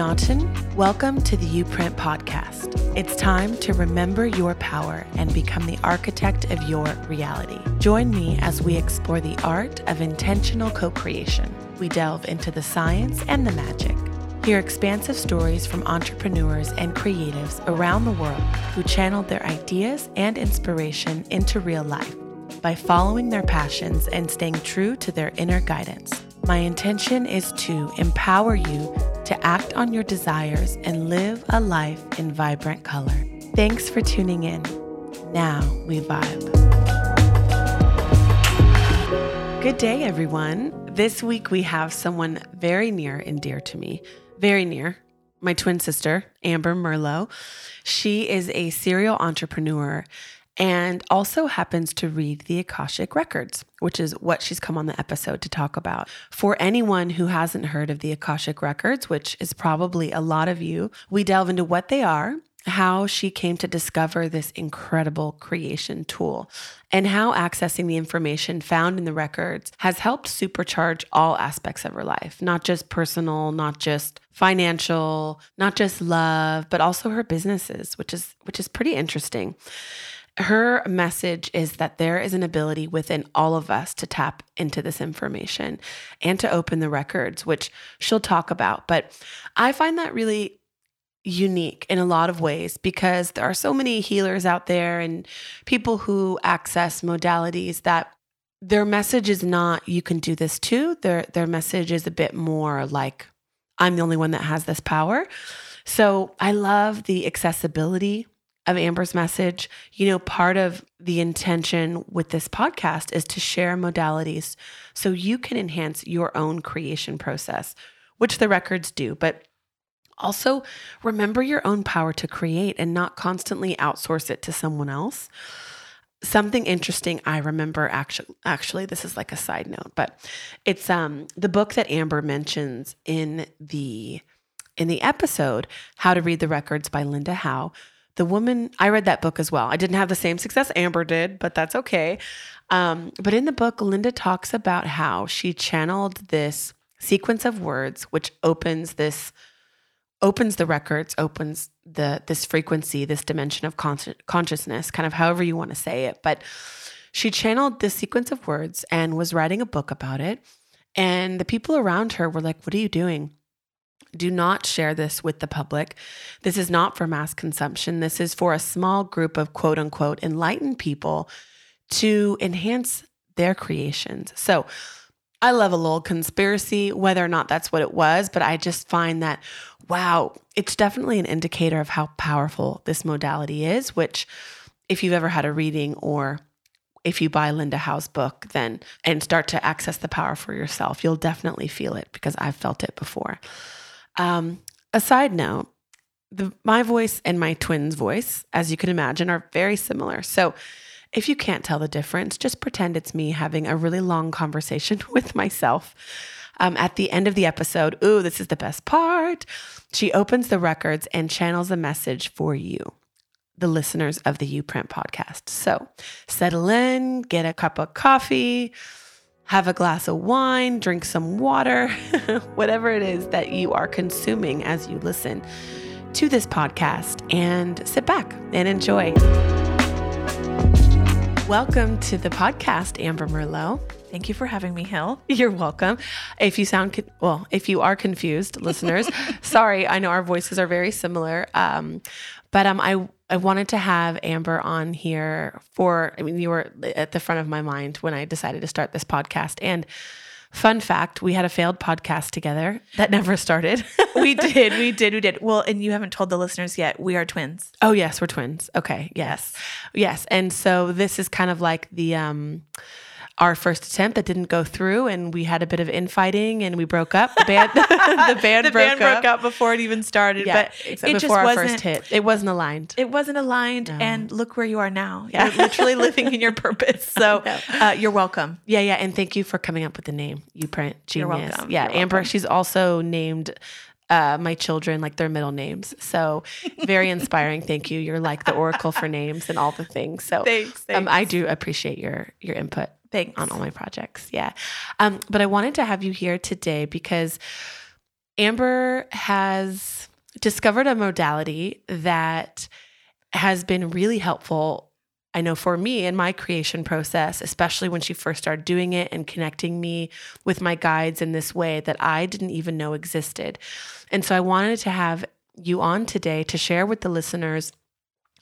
Naughton. Welcome to the Uprint podcast. It's time to remember your power and become the architect of your reality. Join me as we explore the art of intentional co creation. We delve into the science and the magic. Hear expansive stories from entrepreneurs and creatives around the world who channeled their ideas and inspiration into real life by following their passions and staying true to their inner guidance. My intention is to empower you to act on your desires and live a life in vibrant color. Thanks for tuning in. Now we vibe. Good day, everyone. This week we have someone very near and dear to me, very near. My twin sister, Amber Merlo. She is a serial entrepreneur and also happens to read the Akashic Records, which is what she's come on the episode to talk about. For anyone who hasn't heard of the Akashic Records, which is probably a lot of you, we delve into what they are, how she came to discover this incredible creation tool, and how accessing the information found in the records has helped supercharge all aspects of her life, not just personal, not just financial, not just love, but also her businesses, which is which is pretty interesting her message is that there is an ability within all of us to tap into this information and to open the records, which she'll talk about. But I find that really unique in a lot of ways because there are so many healers out there and people who access modalities that their message is not you can do this too their their message is a bit more like i'm the only one that has this power so i love the accessibility of Amber's message. You know, part of the intention with this podcast is to share modalities so you can enhance your own creation process, which the records do. But also remember your own power to create and not constantly outsource it to someone else. Something interesting I remember actually actually this is like a side note, but it's um the book that Amber mentions in the in the episode How to Read the Records by Linda Howe the woman i read that book as well. I didn't have the same success amber did but that's okay. Um, but in the book linda talks about how she channeled this sequence of words which opens this opens the records opens the this frequency this dimension of con- consciousness kind of however you want to say it. But she channeled this sequence of words and was writing a book about it. And the people around her were like what are you doing do not share this with the public. This is not for mass consumption. This is for a small group of quote unquote enlightened people to enhance their creations. So, I love a little conspiracy, whether or not that's what it was, but I just find that, wow, it's definitely an indicator of how powerful this modality is, which, if you've ever had a reading or if you buy Linda Howe's book, then and start to access the power for yourself, you'll definitely feel it because I've felt it before. Um, a side note the, my voice and my twin's voice, as you can imagine, are very similar. So if you can't tell the difference, just pretend it's me having a really long conversation with myself. Um, at the end of the episode, ooh, this is the best part. She opens the records and channels a message for you, the listeners of the Uprint podcast. So settle in, get a cup of coffee, have a glass of wine, drink some water, whatever it is that you are consuming as you listen to this podcast, and sit back and enjoy. Welcome to the podcast, Amber Merlo. Thank you for having me, Hill. You're welcome. If you sound con- well, if you are confused, listeners, sorry. I know our voices are very similar, um, but um, I I wanted to have Amber on here for, I mean, you were at the front of my mind when I decided to start this podcast. And fun fact, we had a failed podcast together that never started. we did, we did, we did. Well, and you haven't told the listeners yet, we are twins. Oh, yes, we're twins. Okay. Yes. Yes. And so this is kind of like the, um, our first attempt that didn't go through, and we had a bit of infighting, and we broke up. The band, the band, the broke, band up. broke up before it even started. Yeah, but it before just our wasn't, first hit, it wasn't aligned. It wasn't aligned, No. and look where you are now. Yeah. You're literally living in your purpose. So uh, you're welcome. Yeah, yeah, and thank you for coming up with the name. You print genius. You're welcome. Yeah, You're Amber. welcome. She's also named uh, my children like their middle names. So very inspiring. Thank you. You're like the oracle for names and all the things. So Thanks. um, I do appreciate your your input Thanks. on all my projects. Yeah, um, but I wanted to have you here today because Amber has discovered a modality that has been really helpful. I know for me in my creation process, especially when she first started doing it and connecting me with my guides in this way that I didn't even know existed. And so I wanted to have you on today to share with the listeners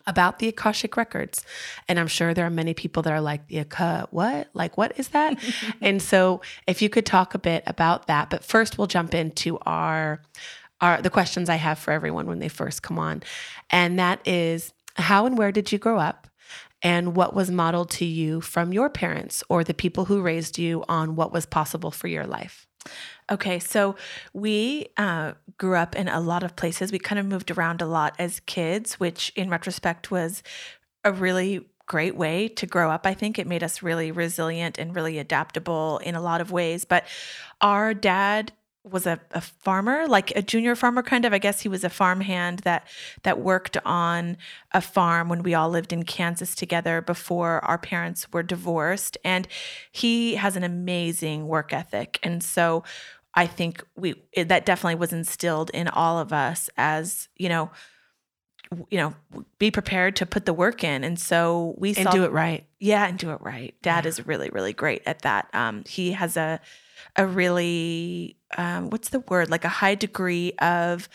about the Akashic records. And I'm sure there are many people that are like, the Aka, what? Like, what is that? and so if you could talk a bit about that, but first we'll jump into our, our, the questions I have for everyone when they first come on. And that is, how and where did you grow up? And what was modeled to you from your parents or the people who raised you on what was possible for your life? Okay, so we uh, grew up in a lot of places. We kind of moved around a lot as kids, which in retrospect was a really great way to grow up. I think it made us really resilient and really adaptable in a lot of ways. But our dad was a, a farmer, like a junior farmer kind of. I guess he was a farmhand that that worked on a farm when we all lived in Kansas together before our parents were divorced. And he has an amazing work ethic. And so I think we it, that definitely was instilled in all of us as, you know, you know, be prepared to put the work in. And so we And saw, do it right. yeah, and do it right. Dad Yeah. is really, really great at that. Um, he has a a really um, what's the word? Like a high degree of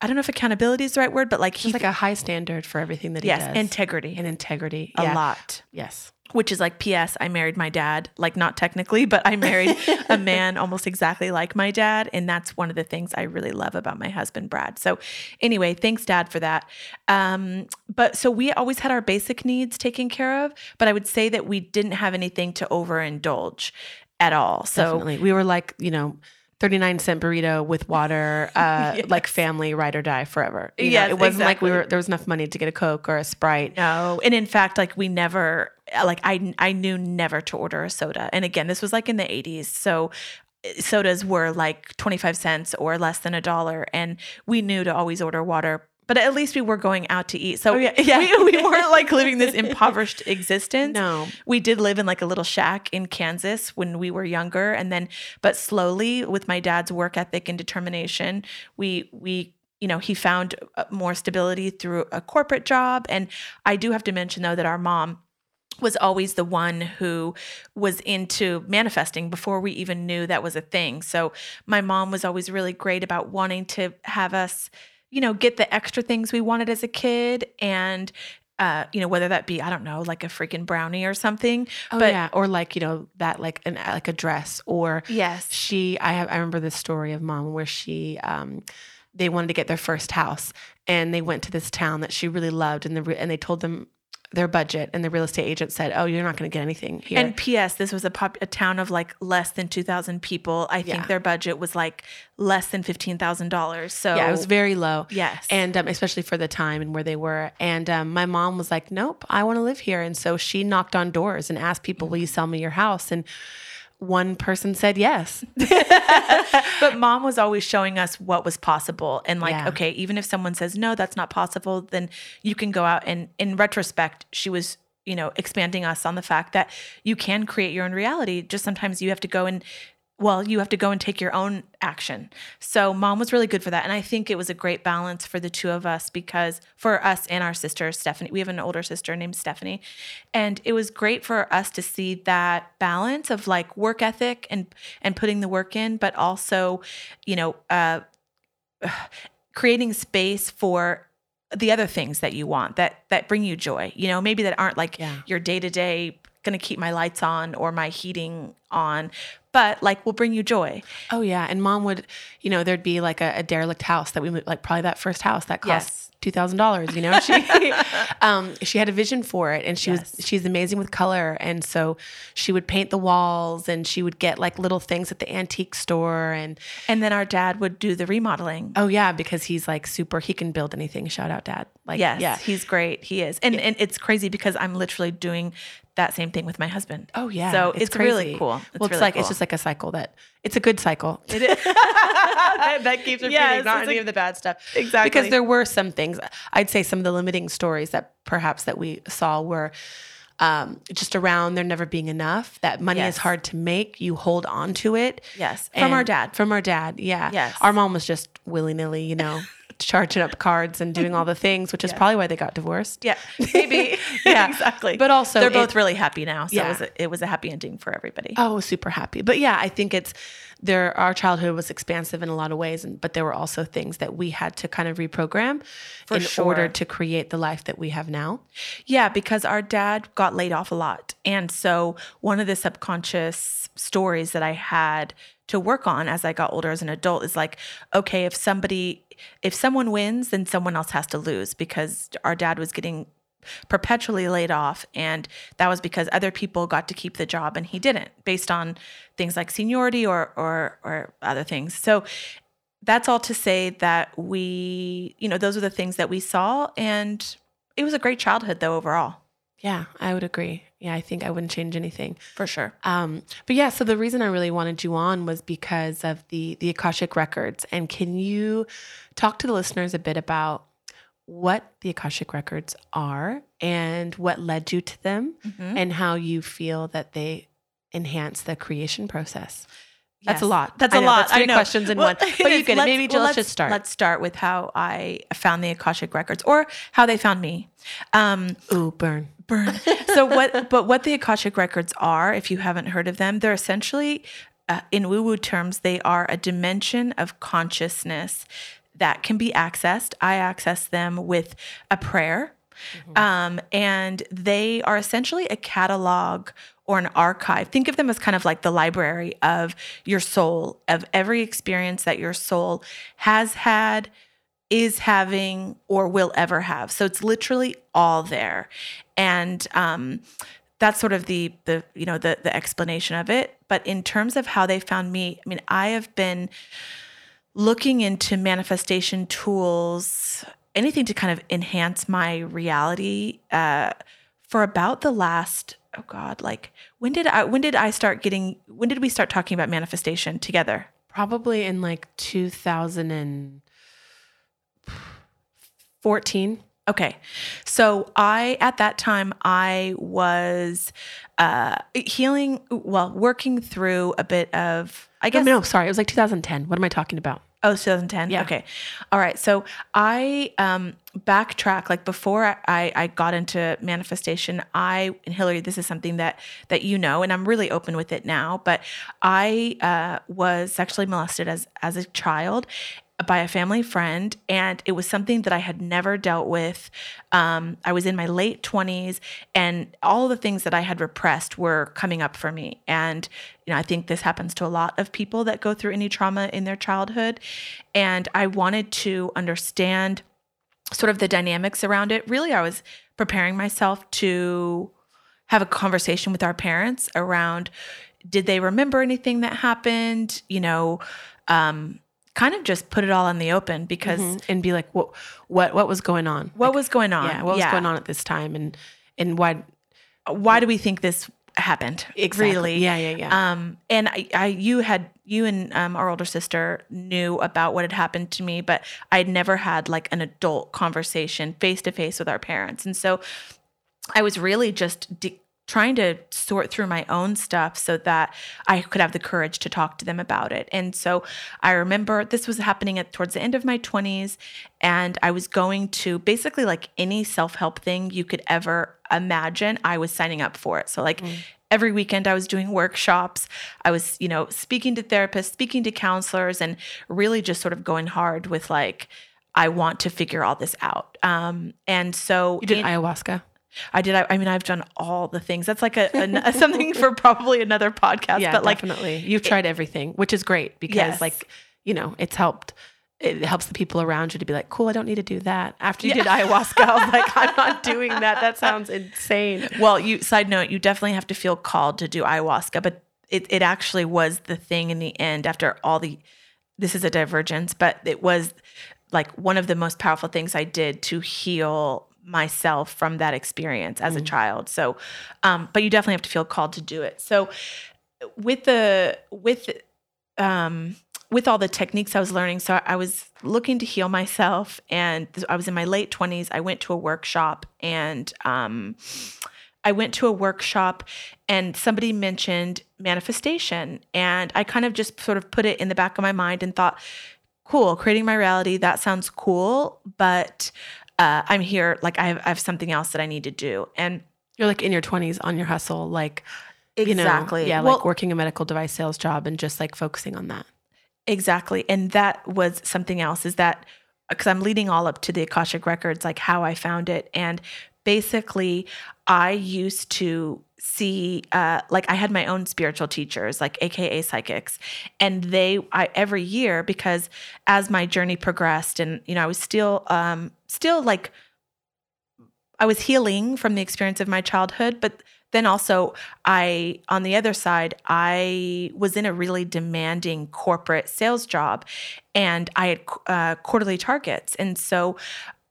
I don't know if accountability is the right word, but like He's he like a high standard for everything that he yes, does. integrity and integrity. a Yeah. lot. Yes. Which is like P.S. I married my dad, like not technically, but I married a man almost exactly like my dad, and that's one of the things I really love about my husband Brad. So, anyway, thanks, Dad, for that. Um, but so we always had our basic needs taken care of, but I would say that we didn't have anything to overindulge at all. So Definitely. We were like, you know, 39 cent burrito with water, uh, Yes. like family ride or die forever. You know, it wasn't like we were, there was enough money to get a Coke or a Sprite. No, and in fact, like we never, like I, I knew never to order a soda. And again, this was like in the '80s, so sodas were like 25 cents or less than a dollar, and we knew to always order water. But at least we were going out to eat, so Oh, yeah, yeah. We, we weren't like living this impoverished existence. No. we did live in like a little shack in Kansas when we were younger, and then, but slowly with my dad's work ethic and determination, we we you know he found uh, more stability through a corporate job. And I do have to mention though that our mom was always the one who was into manifesting before we even knew that was a thing. So my mom was always really great about wanting to have us, you know, get the extra things we wanted as a kid and uh, you know, whether that be, I don't know, like a freaking brownie or something. Oh, but yeah. Or like, you know, that like an, like a dress or yes. she, I have, I remember this story of mom where she, um, they wanted to get their first house and they went to this town that she really loved and the, and they told them their budget and the real estate agent said, oh, you're not going to get anything here. And P.S. This was a pop, a town of like less than two thousand people. I think Yeah. their budget was like less than fifteen thousand dollars. So yeah, it was very low. yes, and um, especially for the time and where they were. And um, my mom was like, "Nope, I want to live here." And so she knocked on doors and asked people, "Will you sell me your house?" And one person said yes. but mom was always showing us what was possible and like Yeah. okay even if someone says no that's not possible then you can go out and in retrospect she was you know expanding us on the fact that you can create your own reality just sometimes you have to go and well you have to go and take your own action. So mom was really good for that. And i think it was a great balance for the two of us because for us and our sister stephanie we have an older sister named stephanie. And it was great for us to see that balance of like work ethic and and putting the work in but also you know uh creating space for the other things that you want that that bring you joy you know maybe that aren't like Yeah. your day to day going to keep my lights on or my heating on but like will bring you joy Oh yeah, and mom would, you know, there'd be like a, a derelict house that we moved, like probably that first house that cost Yes. two thousand dollars. You know, she um, she had a vision for it, and she Yes. was she's amazing with color, and so she would paint the walls, and she would get like little things at the antique store, and and then our dad would do the remodeling oh yeah, because he's like super, he can build anything. Shout out, dad. Like yes yeah, he's great he is and and it's crazy because i'm literally doing that same thing with my husband Oh yeah. so it's, really crazy. cool well, it's really like cool. it's just like a cycle that it's a good cycle. It is. that keeps repeating, Yes, not any like- of the bad stuff. Exactly. Because there were some things. I'd say some of the limiting stories that perhaps that we saw were um, just around there never being enough. That money Yes. is hard to make. You hold on to it. Yes. From our dad. From our dad, yeah. Yes. Our mom was just willy nilly, you know, charging up cards and doing all the things, which is probably why they got divorced. Yeah. Maybe. Yeah. exactly. But also, they're it- both really happy now. So Yeah. it, was a, it was a happy ending for everybody. Oh, super happy. But yeah, I think it's there. Our childhood was expansive in a lot of ways, and but there were also things that we had to kind of reprogram For in sure. order to create the life that we have now. Yeah, because our dad got laid off a lot. And so one of the subconscious stories that I had to work on as I got older as an adult is like, okay, if somebody if someone wins, then someone else has to lose because our dad was getting perpetually laid off and that was because other people got to keep the job and he didn't based on things like seniority or or or other things. So that's all to say that we, you know, those are the things that we saw and it was a great childhood though overall. Yeah, I would agree. Yeah, I think I wouldn't change anything. For sure. Um, but yeah, so the reason I really wanted you on was because of the the Akashic records. And can you talk to the listeners a bit about what the Akashic records are and what led you to them Mhm. and how you feel that they enhance the creation process? That's a lot. That's I a know, lot. That's three I know. questions in Well, one. But you is. get it. Let's- Maybe well, let's, just start. Let's start with how I found the Akashic records or how they found me. Um, Ooh, burn. burn. so what? But what the Akashic records are, if you haven't heard of them, they're essentially, uh, in woo-woo terms, they are a dimension of consciousness that can be accessed. I access them with a prayer. Um, and they are essentially a catalog or an archive. Think of them as kind of like the library of your soul, of every experience that your soul has had, is having, or will ever have. So it's literally all there. And um, that's sort of the the you know the the explanation of it. But in terms of how they found me, I mean, I have been looking into manifestation tools, anything to kind of enhance my reality uh, for about the last oh god, like when did I when did I start getting when did we start talking about manifestation together? Probably in like 2014. Okay. So I at that time I was uh healing well working through a bit of I guess no, sorry. It was like 2010. What am I talking about? Oh, 2010. Yeah. Okay. All right. So I um backtrack like before I I got into manifestation. I and Hillary, this is something that that you know, and I'm really open with it now. But I uh, was sexually molested as as a child by a family friend, and it was something that I had never dealt with. Um, I was in my late 20s, and all the things that I had repressed were coming up for me. And you know, I think this happens to a lot of people that go through any trauma in their childhood. And I wanted to understand sort of the dynamics around it. Really, I was preparing myself to have a conversation with our parents around did they remember anything that happened? You know, um, kind of just put it all in the open because Mhm. And be like, what, what, what was going on? what Like, was going on? yeah, what was going on at this time, and and why? Why do we think this happened? Exactly. Really? Yeah, yeah, yeah. Um, and I, I, you had, you and um, our older sister knew about what had happened to me, but I'd never had like an adult conversation face to face with our parents. And so I was really just de- trying to sort through my own stuff so that I could have the courage to talk to them about it. And so I remember this was happening at towards the end of my 20s and I was going to basically like any self-help thing you could ever imagine, I was signing up for it. So like every weekend I was doing workshops. I was, you know, speaking to therapists, speaking to counselors and really just sort of going hard with like I want to figure all this out. Um, and so you did in- ayahuasca. I did. I, I mean, I've done all the things. That's like a, a something for probably another podcast. yeah, but like, definitely. You've tried everything, which is great because, Yes. like, you know, it's helped. It helps the people around you to be like, cool, I don't need to do that. After you Yeah. did ayahuasca, I was like, I'm not doing that. That sounds insane. well, you side note, you definitely have to feel called to do ayahuasca, but it it actually was the thing in the end. After all the, this is a divergence, but it was like one of the most powerful things I did to heal myself from that experience as a child. So, um, but you definitely have to feel called to do it. So, with the with um with all the techniques I was learning, so I was looking to heal myself, and I was in my late twenties. I went to a workshop, and um, I went to a workshop and somebody mentioned manifestation. And I kind of just sort of put it in the back of my mind and thought, cool, creating my reality, that sounds cool. But uh, I'm here, like I have, I have something else that I need to do. And you're like in your 20s on your hustle, like, exactly. You know, yeah, Well, like working a medical device sales job and just like focusing on that. Exactly. And that was something else is that because I'm leading all up to the Akashic Records, like how I found it. And basically, I used to see, uh, like, I had my own spiritual teachers, like AKA psychics. And they, I, every year, because as my journey progressed and, you know, I was still, um, still like, I was healing from the experience of my childhood, but then also I on the other side I was in a really demanding corporate sales job and I had uh, quarterly targets and so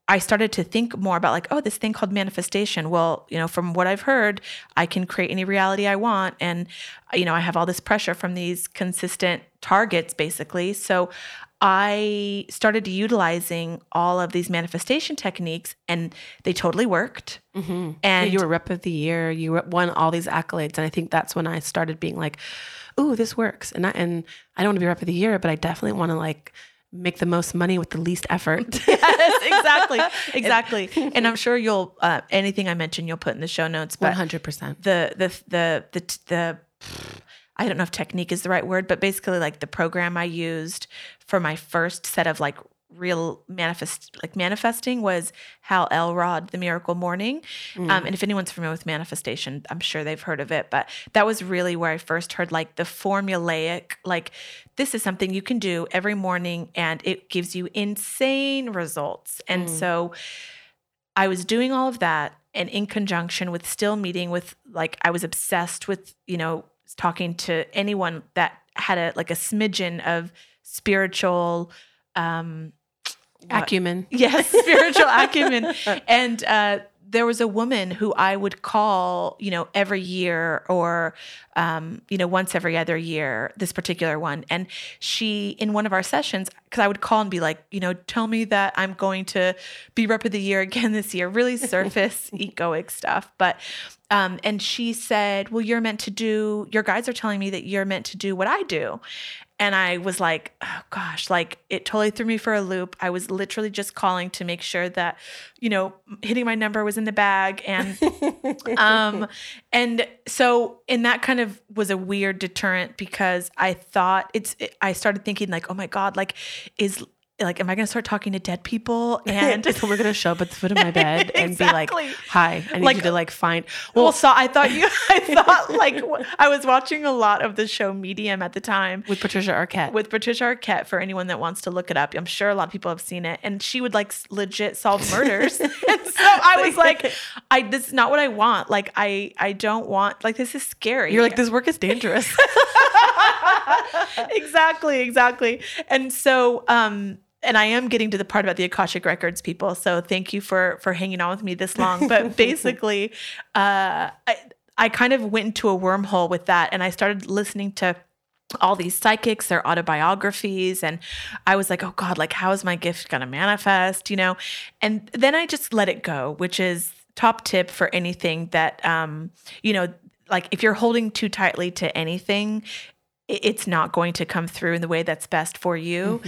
I started to think more about like oh this thing called manifestation well you know from what I've heard I can create any reality I want and you know I have all this pressure from these consistent targets basically so I started utilizing all of these manifestation techniques and they totally worked. Mm-hmm. And And you were rep of the year. You won all these accolades, and I think that's when I started being like, "Ooh, this works." And I, and I don't want to be rep of the year, but I definitely want to like make the most money with the least effort. yes, exactly, exactly. and I'm sure you'll uh, anything I mention you'll put in the show notes. Hundred percent. the the the the the I don't know if technique is the right word, but basically like the program I used for my first set of like real manifest like manifesting was Hal Elrod, The Miracle Morning. Um, and if anyone's familiar with manifestation, I'm sure they've heard of it. But that was really where I first heard like the formulaic, like this is something you can do every morning and it gives you insane results. And so I was doing all of that and in conjunction with still meeting with like I was obsessed with, you know, talking to anyone that had a like a smidgen of spiritual um what- Acumen. yes, spiritual acumen. And uh, there was a woman who I would call, you know, every year or, um, you know, once every other year, this particular one. And she, in one of our sessions, because I would call and be like, you know, tell me that I'm going to be rep of the year again this year, really surface egoic stuff. But, um, and she said, well, you're meant to do, your guides are telling me that you're meant to do what I do. And I was like, oh gosh, like it totally threw me for a loop. I was literally just calling to make sure that, you know, hitting my number was in the bag. And um, and so and that kind of was a weird deterrent because I thought it's I started thinking like, oh my God, like is like, am I gonna start talking to dead people? And so we're gonna show up at the foot of my bed and be like. "Hi, I need Like- you to like find." well, Well, so I thought you, I thought like I was watching a lot of the show Medium at the time, with Patricia Arquette. with Patricia Arquette for anyone that wants to look it up. I'm sure a lot of people have seen it. And she would like legit solve murders. and so I was like, I this is not what I want. Like I I don't want like this is scary. You're like, "This work is dangerous." exactly, exactly. And so um and I am getting to the part about the Akashic Records people. So thank you for for hanging on with me this long. But basically, uh I I kind of went into a wormhole with that and I started listening to all these psychics, their autobiographies, and I was like, oh God, like how is my gift gonna manifest? You know? And then I just let it go, which is top tip for anything that um, you know, like if you're holding too tightly to anything, it's not going to come through in the way that's best for you.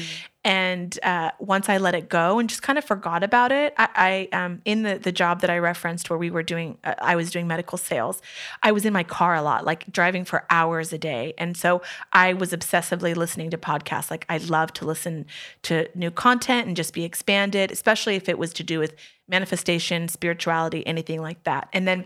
And uh, once I let it go and just kind of forgot about it, I, I um, in the the job that I referenced where we were doing, uh, I was doing medical sales. I was in my car a lot, like driving for hours a day, and so I was obsessively listening to podcasts. Like I love to listen to new content and just be expanded, especially if it was to do with manifestation, spirituality, anything like that. And then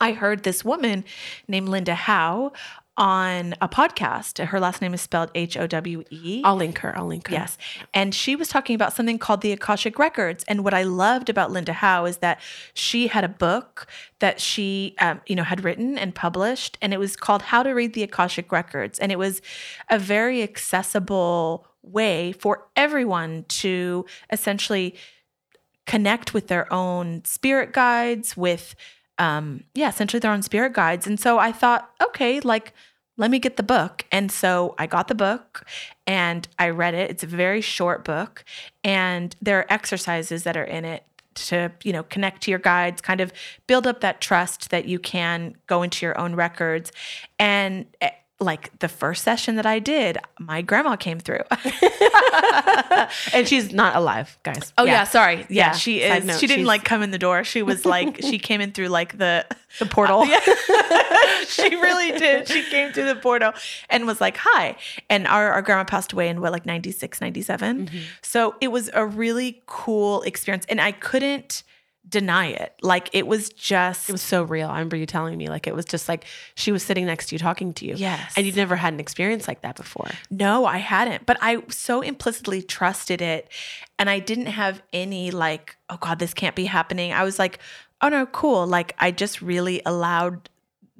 I heard this woman named Linda Howe on a podcast. Her last name is spelled H O W E. I'll link her. I'll link her. Yes. And she was talking about something called the Akashic Records. And what I loved about Linda Howe is that she had a book that she, um, you know, had written and published, and it was called How to Read the Akashic Records. And it was a very accessible way for everyone to essentially connect with their own spirit guides, with, um, yeah, essentially their own spirit guides. And so I thought, okay, like, let me get the book. And so I got the book and I read it. It's a very short book, and there are exercises that are in it to you know connect to your guides kind of build up that trust that you can go into your own records and eh, like the first session that I did, my grandma came through. and she's not alive, guys. Oh yeah, yeah sorry. Yeah, yeah, she is. Note, she didn't like come in the door. She was like she came in through like the the portal. Yeah. she really did. She came through the portal and was like, "Hi." And our our grandma passed away in what like 96, 97. Mm-hmm. So it was a really cool experience and I couldn't deny it. Like it was just It was so real. I remember you telling me like it was just like she was sitting next to you talking to you. Yes. And you'd never had an experience like that before. No, I hadn't. But I so implicitly trusted it and I didn't have any like, oh God, this can't be happening. I was like, oh no, cool. Like I just really allowed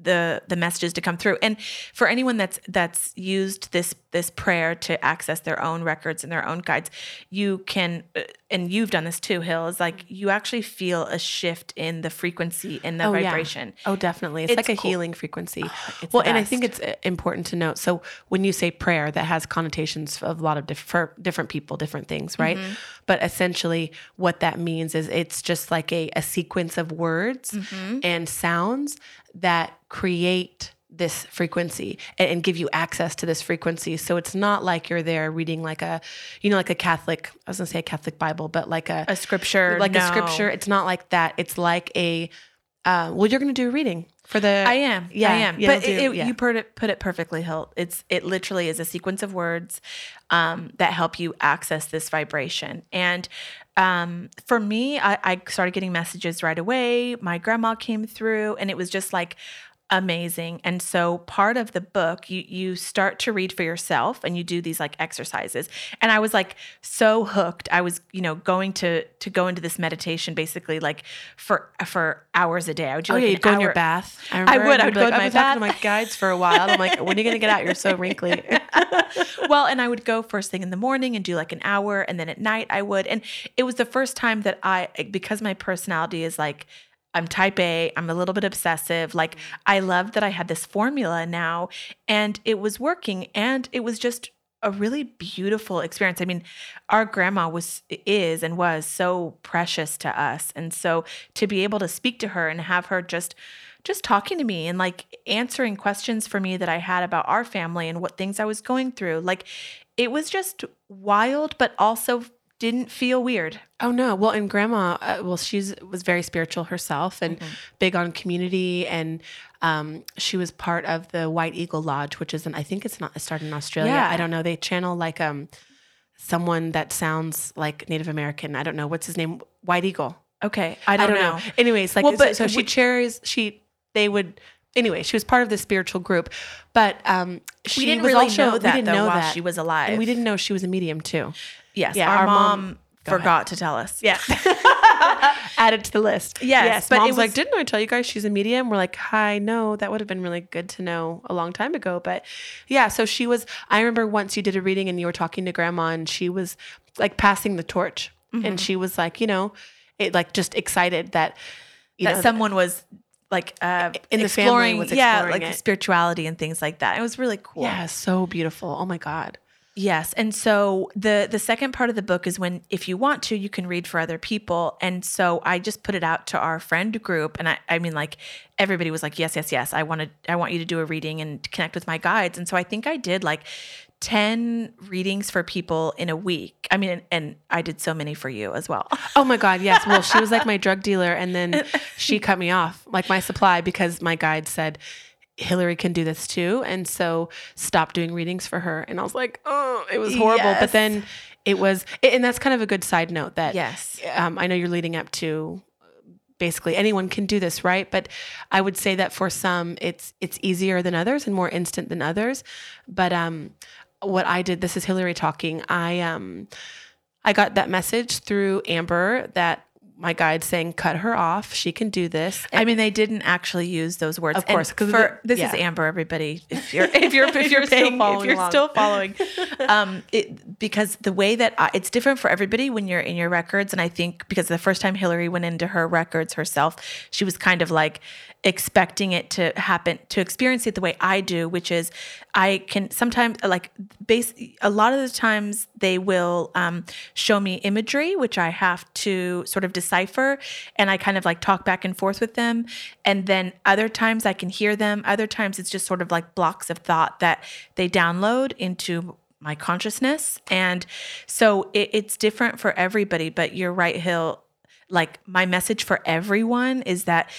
the the messages to come through and for anyone that's that's used this this prayer to access their own records and their own guides you can uh, and you've done this too hill is like you actually feel a shift in the frequency and the oh, vibration yeah. oh definitely it's, it's like a cool. healing frequency oh, well and i think it's uh, important to note so when you say prayer that has connotations of a lot of different different people different things right mm-hmm. but essentially what that means is it's just like a, a sequence of words mm-hmm. and sounds that create this frequency and, and, give you access to this frequency. So it's not like you're there reading like a, you know, like a Catholic, I was gonna say a Catholic Bible, but like a, a scripture, like no. a scripture. It's not like that. It's like a, uh, well, you're gonna do a reading for the. I am. Yeah, I am. Yeah, but do, it, yeah. you put it put it perfectly, Hilt. It's it literally is a sequence of words um, that help you access this vibration. And um, for me, I, I started getting messages right away. My grandma came through, and it was just like amazing. And so part of the book, you you start to read for yourself and you do these like exercises. And I was like so hooked. I was, you know, going to to go into this meditation basically like for for hours a day. I would do oh, like yeah, you'd go in your bath. I, I would. I would go like, in my I've bath. to my guides for a while. I'm like, when are you gonna get out? You're so wrinkly. well, and I would go first thing in the morning and do like an hour, and then at night I would. And it was the first time that I, because my personality is like I'm type A, I'm a little bit obsessive. Like, I loved that I had this formula now and it was working. And it was just a really beautiful experience. I mean, our grandma was, is, and was so precious to us. And so to be able to speak to her and have her just, just talking to me and like answering questions for me that I had about our family and what things I was going through, like, it was just wild, but also didn't feel weird. Oh no. Well, and grandma, uh, well, she's was very spiritual herself and mm-hmm. big on community. And um, she was part of the White Eagle Lodge, which is an, I think it's not it started in Australia. Yeah. I don't know. They channel like um someone that sounds like Native American. I don't know what's his name. White Eagle. Okay. I don't, I don't know. know. Anyways, like well, but, so, so she cherries. She they would anyway, she was part of the spiritual group, but um, she we didn't really also, know that we didn't though, know while that. she was alive. And we didn't know she was a medium too. Yes, yeah, our, our mom, mom forgot to tell us. Yeah. Added to the list. Yes. yes but mom's was, like, didn't I tell you guys she's a medium? We're like, hi, no, that would have been really good to know a long time ago. But yeah, so she was, I remember once you did a reading and you were talking to grandma and she was like passing the torch. Mm-hmm. And she was like, you know, it like just excited that, you that know, someone was like uh, in the family was yeah, like it. spirituality and things like that. It was really cool. Yeah, so beautiful. Oh my god. Yes. And so the the second part of the book is when if you want to, you can read for other people. And so I just put it out to our friend group and I I mean like everybody was like, Yes, yes, yes. I want to I want you to do a reading and connect with my guides. And so I think I did like 10 readings for people in a week. I mean, and, I did so many for you as well. Oh my God, yes. Well, she was like my drug dealer, and then she cut me off, like my supply, because my guide said, Hillary can do this too. And so stopped doing readings for her. And I was like, oh, it was horrible. Yes. But then it was, and that's kind of a good side note that, yes, um, I know you're leading up to basically anyone can do this right but i would say that for some it's it's easier than others and more instant than others but um what i did this is hillary talking i um i got that message through amber that my guide saying, "Cut her off. She can do this." And I mean, they didn't actually use those words, of course. Because this yeah. is Amber, everybody. If you're if you're if you're, paying, still if you're still following, um, it, because the way that I, it's different for everybody when you're in your records, and I think because the first time Hillary went into her records herself, she was kind of like expecting it to happen, to experience it the way I do, which is I can sometimes like base a lot of the times they will um, show me imagery, which I have to sort of decipher, and I kind of like talk back and forth with them. And then other times I can hear them. Other times it's just sort of like blocks of thought that they download into my consciousness. And so it, it's different for everybody. But you're right, Hill. Like my message for everyone is that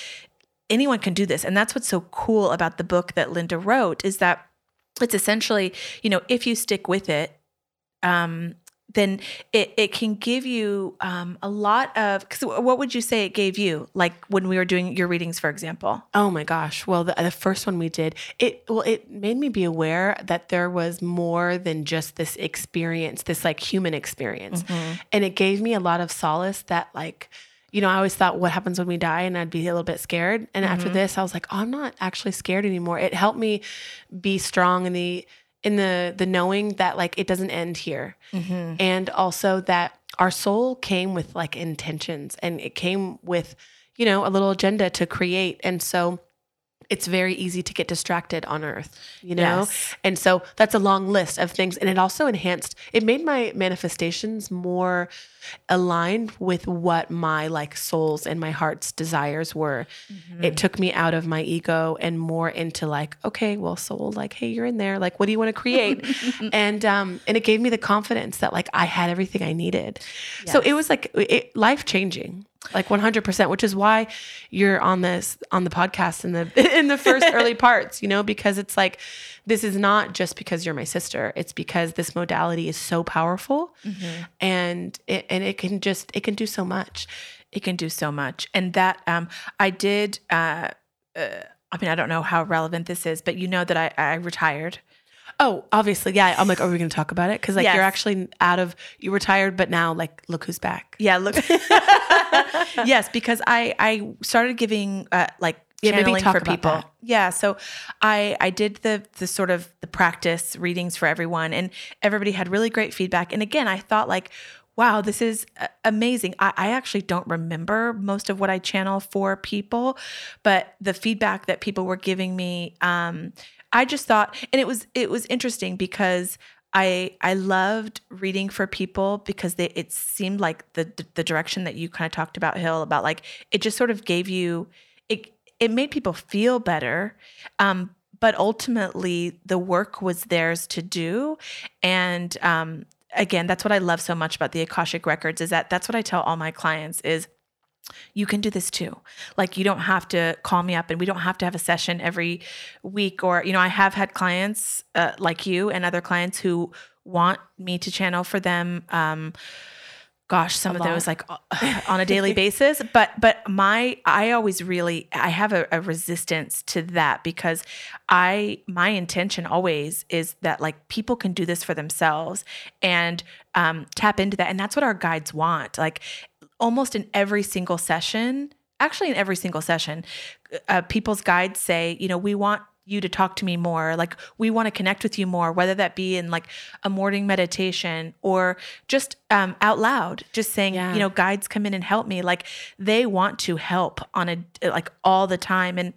anyone can do this. And that's what's so cool about the book that Linda wrote is that it's essentially, you know, if you stick with it, um, then it, it can give you um, a lot of because what would you say it gave you like when we were doing your readings for example Oh my gosh. Well, the, the first one we did, it well, it made me be aware that there was more than just this experience, this like human experience. And it gave me a lot of solace that like you know, I always thought what happens when we die and I'd be a little bit scared. And after mm-hmm. this, I was like, oh, I'm not actually scared anymore. It helped me be strong in the in the the knowing that like it doesn't end here. Mm-hmm. And also that our soul came with like intentions and it came with you know, a little agenda to create. And so it's very easy to get distracted on earth, you know? Yes. And so that's a long list of things. And it also enhanced, it made my manifestations more aligned with what my like soul's and my heart's desires were. It took me out of my ego and more into like, okay, well, soul, like, hey, you're in there. Like, what do you want to create? and um, and it gave me the confidence that like I had everything I needed. So it was like it, life changing like 100% which is why you're on this on the podcast in the in the first early parts you know because it's like this is not just because you're my sister. It's because this modality is so powerful. And it, and it can just it can do so much. It can do so much. And that um i did uh, uh i mean i don't know how relevant this is but you know that i i retired oh obviously yeah. I'm like are we going to talk about it? Because like Yes. you're actually out of you retired but now like look who's back. Yeah look. Yes because i i started giving uh like Yeah, channeling for people. that. yeah so i i did the the sort of the practice readings for everyone and everybody had really great feedback. And again i thought like wow this is uh, amazing. I, I actually don't remember most of what i channel for people but the feedback that people were giving me um i just thought and it was it was interesting because I I loved reading for people because they it seemed like the the direction that you kind of talked about Hill about like it just sort of gave you it it made people feel better um but ultimately the work was theirs to do. And um again that's what I love so much about the Akashic records is that that's what I tell all my clients is you can do this too. Like you don't have to call me up and we don't have to have a session every week or you know I have had clients uh, like you and other clients who want me to channel for them um gosh some of those like on a daily basis. But but my i always really i have a, a resistance to that because i my intention always is that like people can do this for themselves and um, tap into that. And that's what our guides want. Like almost in every single session actually in every single session uh, people's guides say you know we want you to talk to me more. Like we want to connect with you more whether that be in like a morning meditation or just um, out loud just saying Yeah. you know guides come in and help me. Like they want to help on a like all the time. And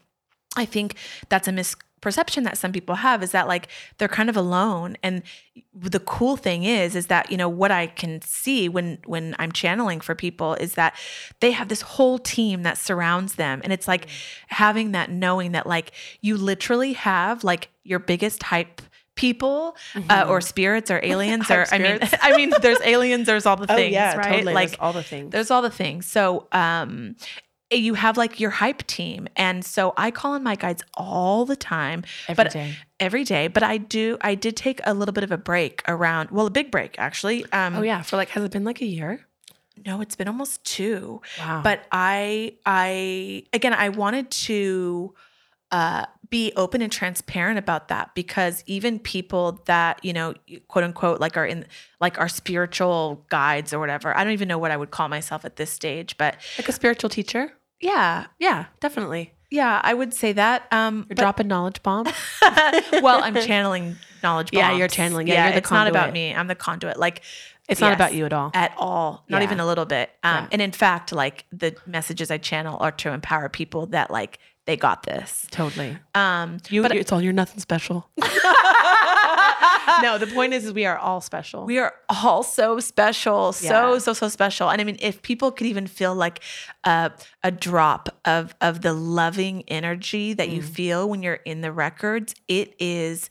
i think that's a misperception that some people have is that like they're kind of alone and the cool thing is is that you know what i can see when when i'm channeling for people is that they have this whole team that surrounds them and it's like having that knowing that like you literally have like your biggest hype people uh, or spirits or aliens or Mm-hmm. I mean i mean there's aliens there's all the Oh, things yeah, right totally. like There's all the things. there's all the things so um you have like your hype team. And so i call on my guides all the time Every but day. every day. But i do i did take a little bit of a break around well a big break actually. Um oh yeah. For like has it been like a year? No it's been almost two. Wow. But i i again i wanted to uh be open and transparent about that because even people that you know quote unquote like are in like our spiritual guides or whatever i don't even know what i would call myself at this stage but like a spiritual teacher? Yeah yeah. Definitely. Yeah i would say that um you're but- dropping knowledge bomb well i'm channeling knowledge Yeah, you're channeling. Yeah, you're the it's not about me. I'm the conduit. Like it's not about you at all. at all. Not Yeah. even a little bit. Um, Yeah. and in fact like the messages i channel are to empower people that like they got this totally um you but it's all you're nothing special no, the point is, is we are all special. We are all so special, so Yeah. so so special. And I mean, if people could even feel like a a drop of of the loving energy that you Mm. feel when you're in the records, it is,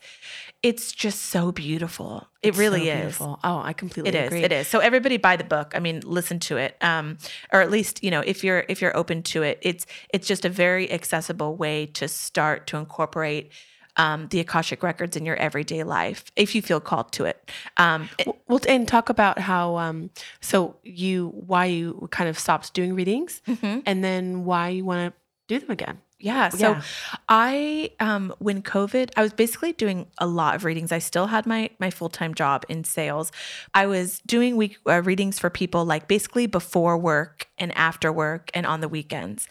it's just so beautiful. It It's really so is. beautiful. Oh, I completely It is. agree. It is. So everybody buy the book. I mean, listen to it. Um, or at least, you know, if you're if you're open to it, it's it's just a very accessible way to start to incorporate um, the Akashic records in your everyday life if you feel called to it. Um, Well, well, and talk about how um so you why you kind of stopped doing readings mhm. and then why you want to do them again. Yeah. So Yeah. I um when COVID, I was basically doing a lot of readings. I still had my my full-time job in sales. I was doing week uh, readings for people like basically before work and after work and on the weekends.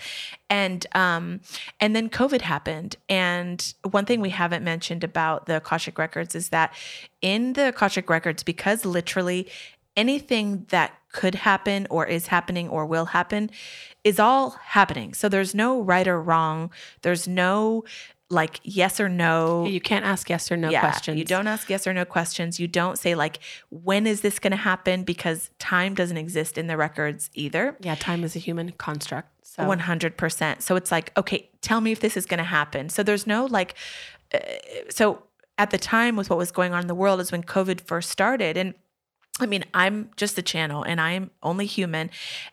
And um and then COVID happened. And one thing we haven't mentioned about the Akashic records is that in the Akashic records because literally anything that could happen or is happening or will happen is all happening. So there's no right or wrong. There's no like yes or no. You can't ask yes or no Yeah, questions. You don't ask yes or no questions. You don't say like when is this going to happen because time doesn't exist in the records either. Yeah, time is a human construct. So 100%. So it's like, okay, tell me if this is going to happen. So there's no like, uh, so at the time with what was going on in the world is when COVID first started. And I mean, I'm just a channel and I am only human.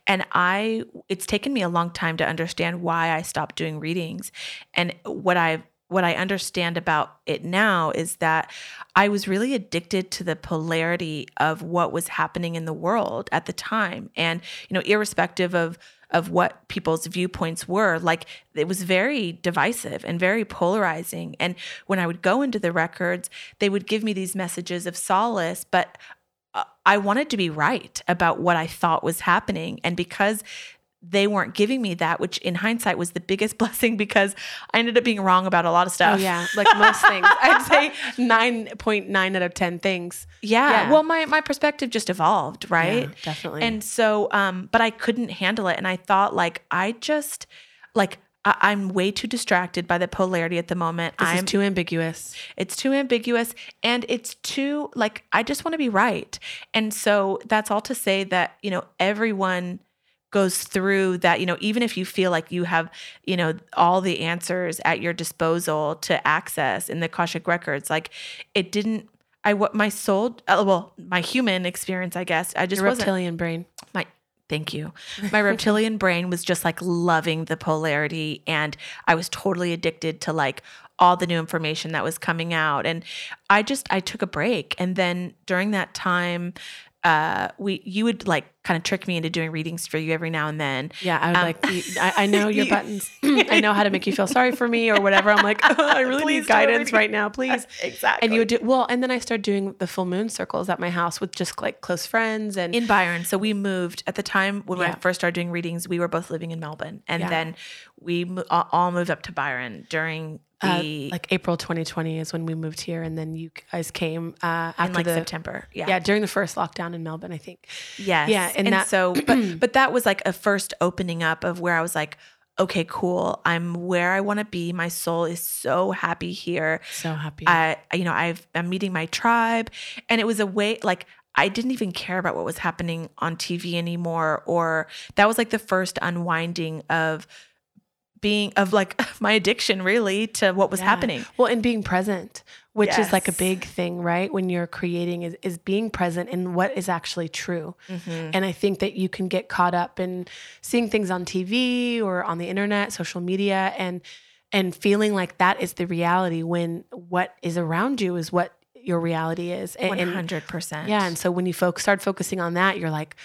And I, it's taken me a long time to understand why I stopped doing readings. And what I, what I understand about it now is that I was really addicted to the polarity of what was happening in the world at the time. And, you know, irrespective of, of what people's viewpoints were like it was very divisive and very polarizing and when i would go into the records they would give me these messages of solace but i wanted to be right about what i thought was happening and because they weren't giving me that which in hindsight was the biggest blessing because i ended up being wrong about a lot of Oh stuff yeah, like most things. I'd say 9.9 out of 10 things. yeah, Yeah. well my my perspective just evolved right Yeah, definitely. And so, um, but I couldn't handle it. And I thought, like, I just, like, I- I'm way too distracted by the polarity at the moment. this I'm is too ambiguous. it's too ambiguous and it's too like I just want to be right. And so that's all to say that, you know, everyone goes through that, you know, even if you feel like you have, you know, all the answers at your disposal to access in the Akashic records, like it didn't I what my soul uh, well, my human experience, I guess. I just Your wasn't reptilian brain. Thank you. My reptilian brain was just like loving the polarity and i was totally addicted to like all the new information that was coming out and i just i took a break and then during that time uh we you would like kind of trick me into doing readings for you every now and then Yeah, I would Um, like. I, I know your buttons. I know how to make you feel sorry for me or whatever. I'm like, oh, I really need guidance right now, please. exactly And you would do well, and then I started doing the full moon circles at my house with just like close friends and in Byron. So we moved at the time when I first started doing readings. We were both living in Melbourne, and Yeah. then we all moved up to Byron during uh, like April 2020 is when we moved here, and then you guys came uh, in after like the September. yeah. during the first lockdown in Melbourne, I think. Yes. Yeah, and And, that- so, but but that was like a first opening up of where I was like, okay, cool. I'm where I want to be. My soul is so happy here. So happy. I, you know, I've I'm meeting my tribe, and it was a way like. I didn't even care about what was happening on TV anymore, or that was like the first unwinding of being of like my addiction really to what was Yeah. happening. Well, and being present, which is like a big thing, right? When you're creating, is, is being present in what is actually true. Mm-hmm. And I think that you can get caught up in seeing things on TV or on the internet, social media, and and feeling like that is the reality when what is around you is what your reality is. And- One hundred percent. yeah, and so when you folk start focusing on that, you're like,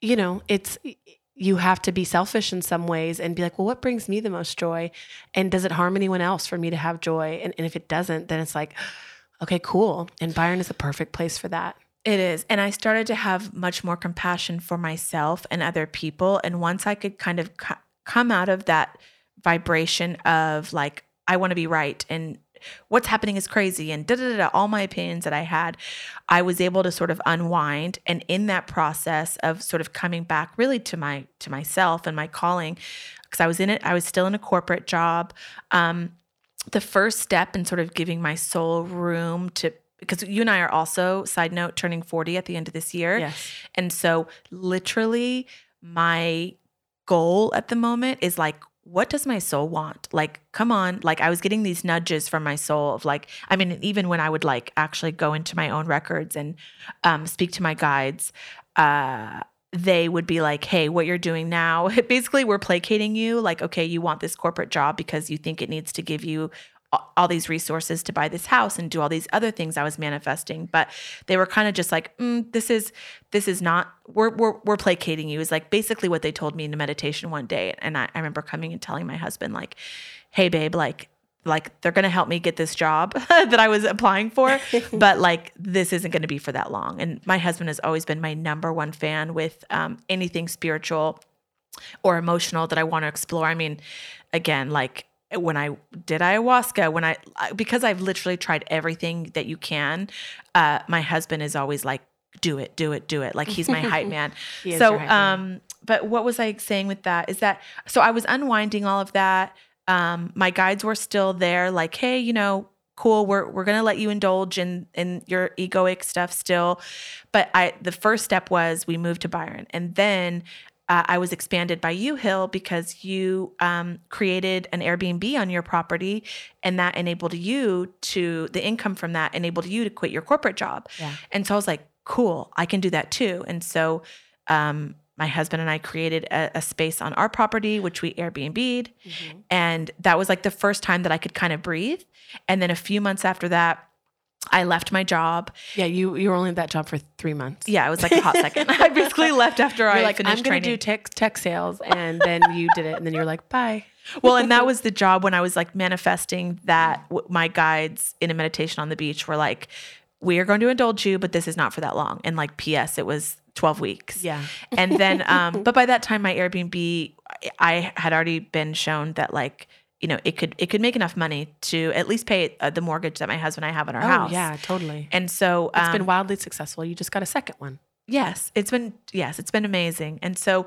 you know, it's you have to be selfish in some ways and be like, well, what brings me the most joy? And does it harm anyone else for me to have joy? And, and if it doesn't, then it's like, okay, cool. And Byron is the perfect place for that. It is. And I started to have much more compassion for myself and other people. And once I could kind of c- come out of that vibration of like, I want to be right and what's happening is crazy and da da da, da all my opinions that I had, I was able to sort of unwind. And in that process of sort of coming back really to my to myself and my calling, because I was in it, I was still in a corporate job. Um, the first step in sort of giving my soul room to because you and I are also, side note, turning 40 at the end of this year. Yes. And so, literally, my goal at the moment is like, what does my soul want? Like, come on. Like, I was getting these nudges from my soul of like, I mean, even when I would like actually go into my own records and um, speak to my guides, uh, they would be like, hey, what you're doing now, basically, we're placating you. Like, okay, you want this corporate job because you think it needs to give you all these resources to buy this house and do all these other things I was manifesting. But they were kind of just like, mm, this is this is not we're, we're we're placating you is like basically what they told me in a meditation one day. And I, I remember coming and telling my husband, like, hey babe, like like they're gonna help me get this job that I was applying for, but like this isn't gonna be for that long. And my husband has always been my number one fan with um, anything spiritual or emotional that I want to explore. I mean, again, like when I did ayahuasca, when I because I've literally tried everything that you can, uh, my husband is always like, "Do it, do it, do it!" Like he's my hype man. so, hype um, man. but what was I saying with that? Is that so? I was unwinding all of that. Um, my guides were still there, like, "Hey, you know, cool we're we're going to let you indulge in in your egoic stuff still but i the first step was we moved to byron and then uh, I was expanded by you, Hill, because you um, created an Airbnb on your property, and that enabled you to the income from that enabled you to quit your corporate job. Yeah. And so I was like, cool, I can do that too. And so um, my husband and I created a, a, space on our property, which we Airbnb'd, mm-hmm. and that was like the first time that I could kind of breathe. And then a few months after that, I left my job. Yeah, you you were only at that job for three months. Yeah, it was like a hot second. I basically left after you're I like, finished I'm going to do tech tech sales, and then you did it, and then you're like, bye. Well, and that was the job when I was like manifesting that w- my guides in a meditation on the beach were like, we are going to indulge you, but this is not for that long. And like, P.S. It was 12 weeks. Yeah. And then, um, but by that time, my Airbnb, I had already been shown that like you know, it could it could make enough money to at least pay uh, the mortgage that my husband and I have on our oh, house. Yeah, totally. And so it's um, been wildly successful. You just got a second one. Yes, it's been yes, it's been amazing. And so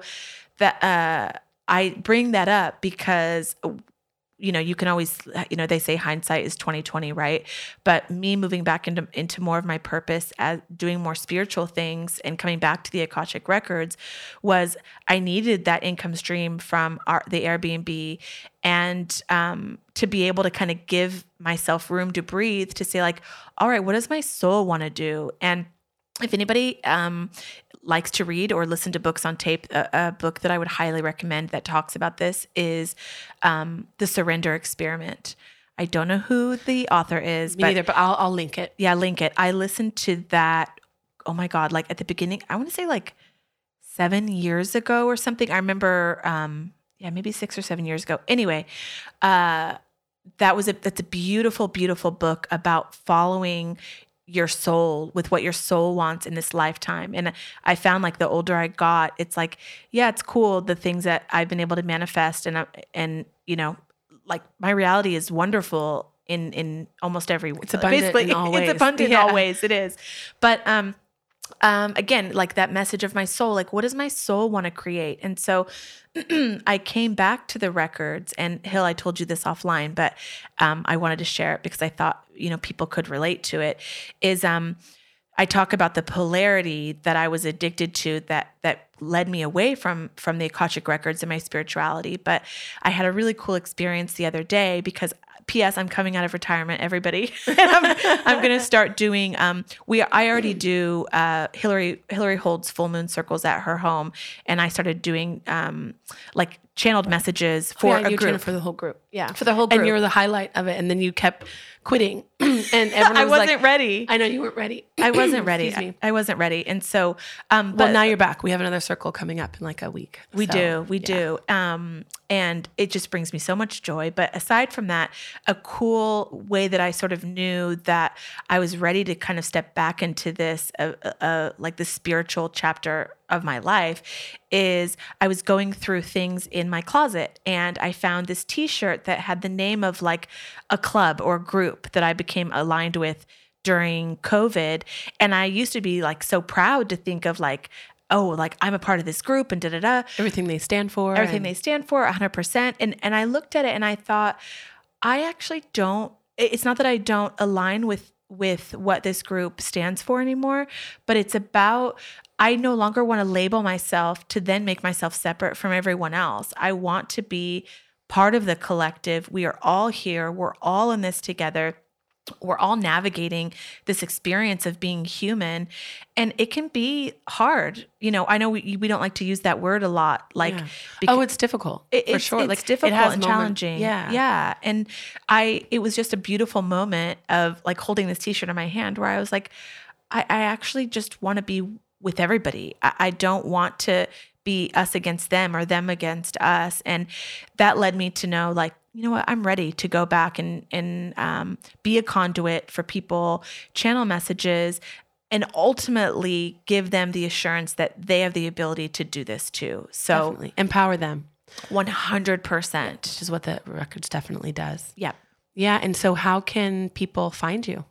that uh, I bring that up because you know, you can always, you know, they say hindsight is 2020, right? But me moving back into into more of my purpose as doing more spiritual things and coming back to the Akashic records was I needed that income stream from our, the Airbnb and um, to be able to kind of give myself room to breathe to say like, all right, what does my soul want to do? And if anybody um, likes to read or listen to books on tape, a, a, book that I would highly recommend that talks about this is um, The Surrender Experiment. I don't know who the author is, Me but, neither, but I'll, I'll link it. Yeah, link it. I listened to that. Oh my God, like at the beginning, I want to say like seven years ago or something. I remember, um, yeah, maybe six or seven years ago. Anyway, uh, that was a that's a beautiful, beautiful book about following your soul with what your soul wants in this lifetime. And I found like the older I got, it's like, yeah, it's cool the things that I've been able to manifest and uh, and you know, like my reality is wonderful in in almost every it's abundant basically in all ways. it's abundant yeah. in all ways it is but um um again like that message of my soul like what does my soul want to create and so I came back to the records, and Hill, I told you this offline, but um, I wanted to share it because I thought you know people could relate to it. Is um, I talk about the polarity that I was addicted to that that led me away from from the Akashic records and my spirituality. But I had a really cool experience the other day because P.S. I'm coming out of retirement, everybody. I'm, I'm going to start doing. Um, we I already do. Uh, Hillary Hillary holds full moon circles at her home, and I started doing um, like channeled messages for yeah, a group for the whole group. Yeah, for the whole group. And you were the highlight of it, and then you kept quitting, and everyone I wasn't like, ready. I know you weren't ready. I wasn't ready. I, I, wasn't ready, and so. Um, but well, now you're back. We have another circle coming up in like a week. We so, do. We yeah. do. Um, and it just brings me so much joy. But aside from that, a cool way that I sort of knew that I was ready to kind of step back into this, uh, uh, uh like the spiritual chapter of my life is I was going through things in my closet and I found this t-shirt that had the name of like a club or group that I became aligned with during COVID. And I used to be like so proud to think of like oh like I'm a part of this group and da da da. Everything they stand for everything and- they stand for 100% and and I looked at it and I thought I actually don't it's not that I don't align with with what this group stands for anymore, but it's about I no longer want to label myself to then make myself separate from everyone else. I want to be part of the collective. We are all here. We're all in this together we're all navigating this experience of being human and it can be hard. You know i know we, we don't like to use that word a lot like yeah. oh it's difficult it, for sure. it's like difficult it and moment, challenging. Yeah. Yeah. And i it was just a beautiful moment of like holding this t-shirt in my hand where i was like i, I actually just want to be with everybody. I, I don't want to be us against them or them against us. And that led me to know like you know what i'm ready to go back and and um, be a conduit for people channel messages and ultimately give them the assurance that they have the ability to do this too so definitely. empower them 100% which is what the records definitely does yep yeah and so how can people find you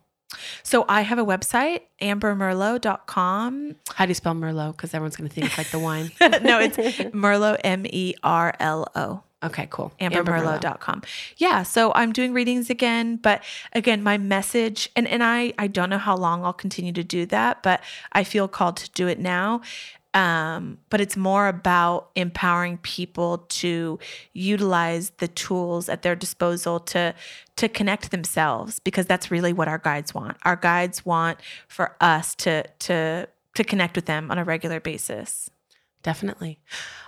so I have a website, ambermerlo.com. How do you spell Merlo? Because everyone's going to think it's like the wine. no, it's Merlo, M E R L O. Okay, cool. ambermerlo.com. Yeah, so I'm doing readings again, but again, my message and and I I don't know how long I'll continue to do that, but I feel called to do it now. Um, but it's more about empowering people to utilize the tools at their disposal to to connect themselves because that's really what our guides want. Our guides want for us to to to connect with them on a regular basis. Definitely.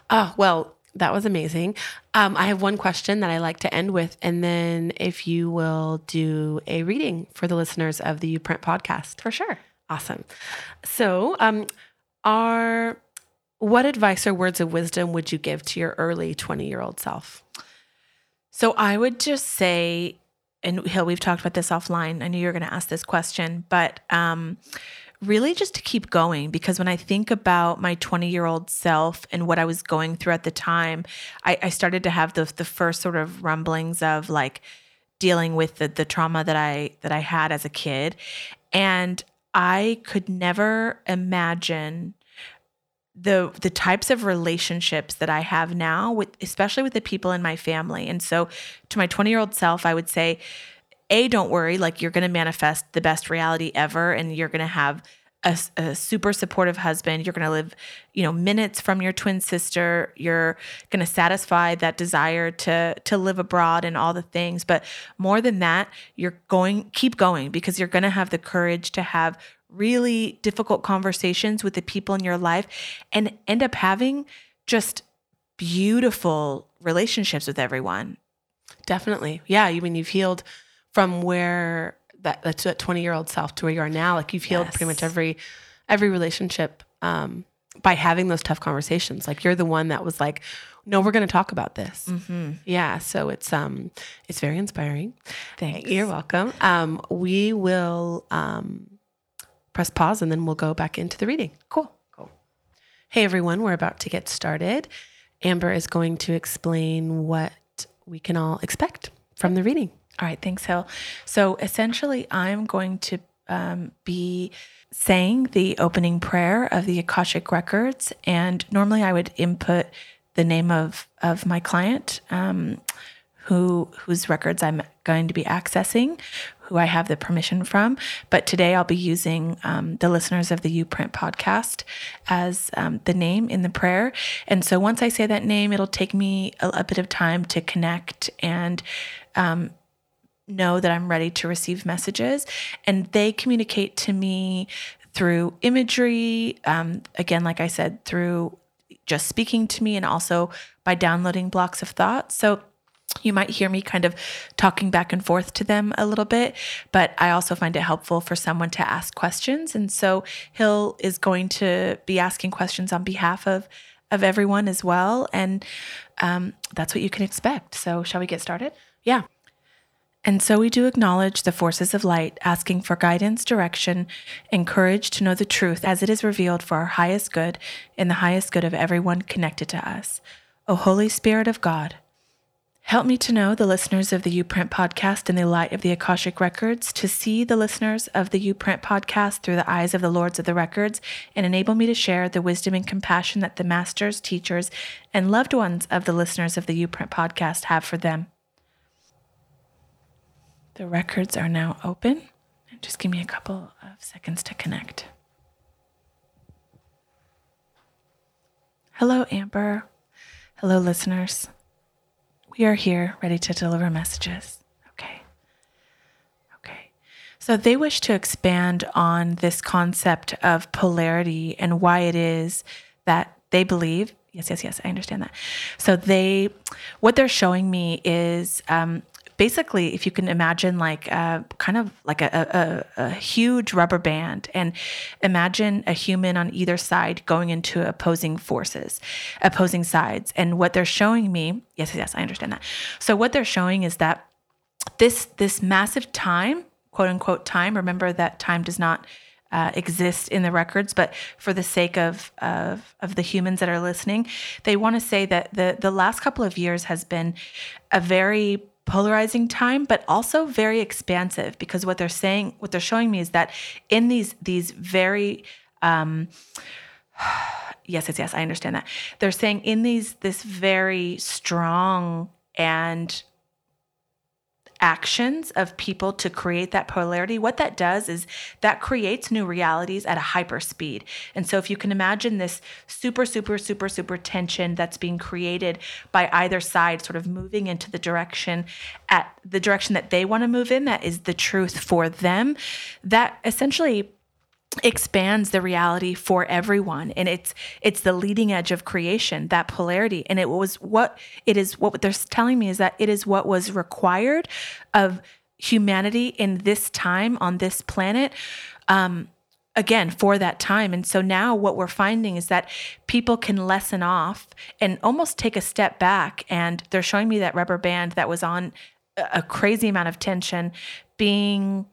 Oh, well, that was amazing. Um, I have one question that I like to end with, and then if you will do a reading for the listeners of the Uprint podcast. For sure. Awesome. So, um, are what advice or words of wisdom would you give to your early 20 year old self? So, I would just say, and Hill, we've talked about this offline. I knew you were going to ask this question, but um, really just to keep going because when I think about my 20 year old self and what I was going through at the time, I, I started to have the the first sort of rumblings of like dealing with the the trauma that I that I had as a kid. And I could never imagine the the types of relationships that I have now with especially with the people in my family. And so to my 20 year old self, I would say a don't worry like you're going to manifest the best reality ever and you're going to have a, a, super supportive husband. You're going to live you know minutes from your twin sister. You're going to satisfy that desire to to live abroad and all the things. But more than that you're going keep going because you're going to have the courage to have really difficult conversations with the people in your life and end up having just beautiful relationships with everyone. Definitely. Yeah you mean you've healed from where that that's that 20 year old self to where you are now like you've healed yes. pretty much every every relationship um, by having those tough conversations. Like you're the one that was like no we're going to talk about this. Mm-hmm. yeah so it's um it's very inspiring. Thanks. You're welcome. Um we will um press pause and then we'll go back into the reading. Cool. Cool. Hey everyone we're about to get started. Amber is going to explain what we can all expect from the reading all right, thanks, Hill. So essentially, I'm going to um, be saying the opening prayer of the Akashic Records, and normally I would input the name of of my client, um, who whose records I'm going to be accessing, who I have the permission from. But today I'll be using um, the listeners of the Uprint podcast as um, the name in the prayer. And so once I say that name, it'll take me a, a bit of time to connect and um, know that I'm ready to receive messages. And they communicate to me through imagery, um, again, like I said, through just speaking to me and also by downloading blocks of thought. So you might hear me kind of talking back and forth to them a little bit, but I also find it helpful for someone to ask questions. And so Hill is going to be asking questions on behalf of of everyone as well, and um, that's what you can expect. So, shall we get started? Yeah. And so we do acknowledge the forces of light, asking for guidance, direction, and courage to know the truth as it is revealed for our highest good and the highest good of everyone connected to us. O Holy Spirit of God, help me to know the listeners of the Uprint podcast in the light of the Akashic Records, to see the listeners of the Uprint podcast through the eyes of the Lords of the Records, and enable me to share the wisdom and compassion that the masters, teachers, and loved ones of the listeners of the Uprint podcast have for them. The records are now open, and Just give me a couple of seconds to connect. Hello, Amber. Hello, listeners. We are here ready to deliver messages. Okay. Okay. So they wish to expand on this concept of polarity and why it is that they believe. Yes, yes, yes. I understand that. So they, what they're showing me is um, basically, if you can imagine, like a, uh, kind of like a, a, a, huge rubber band, and imagine a human on either side going into opposing forces, opposing sides. And what they're showing me, yes, yes, I understand that. So what they're showing is that this this massive time, quote unquote time. Remember that time does not. Uh, exist in the records, but for the sake of, of of the humans that are listening, they want to say that the the last couple of years has been a very polarizing time but also very expansive because what they're saying what they're showing me is that in these these very um yes yes yes i understand that. They're saying in these this very strong and actions of people to create that polarity, what that does is that creates new realities at a hyper speed. And so if you can imagine this super, super, super, super tension that's being created by either side, sort of moving into the direction at the direction that they want to move in, that is the truth for them, that essentially expands the reality for everyone. And it's it's the leading edge of creation that polarity. And it was what it is what they're telling me is that it is what was required of humanity in this time on this planet um again for that time. And so now what we're finding is that people can lessen off and almost take a step back. And they're showing me that rubber band that was on a crazy amount of tension being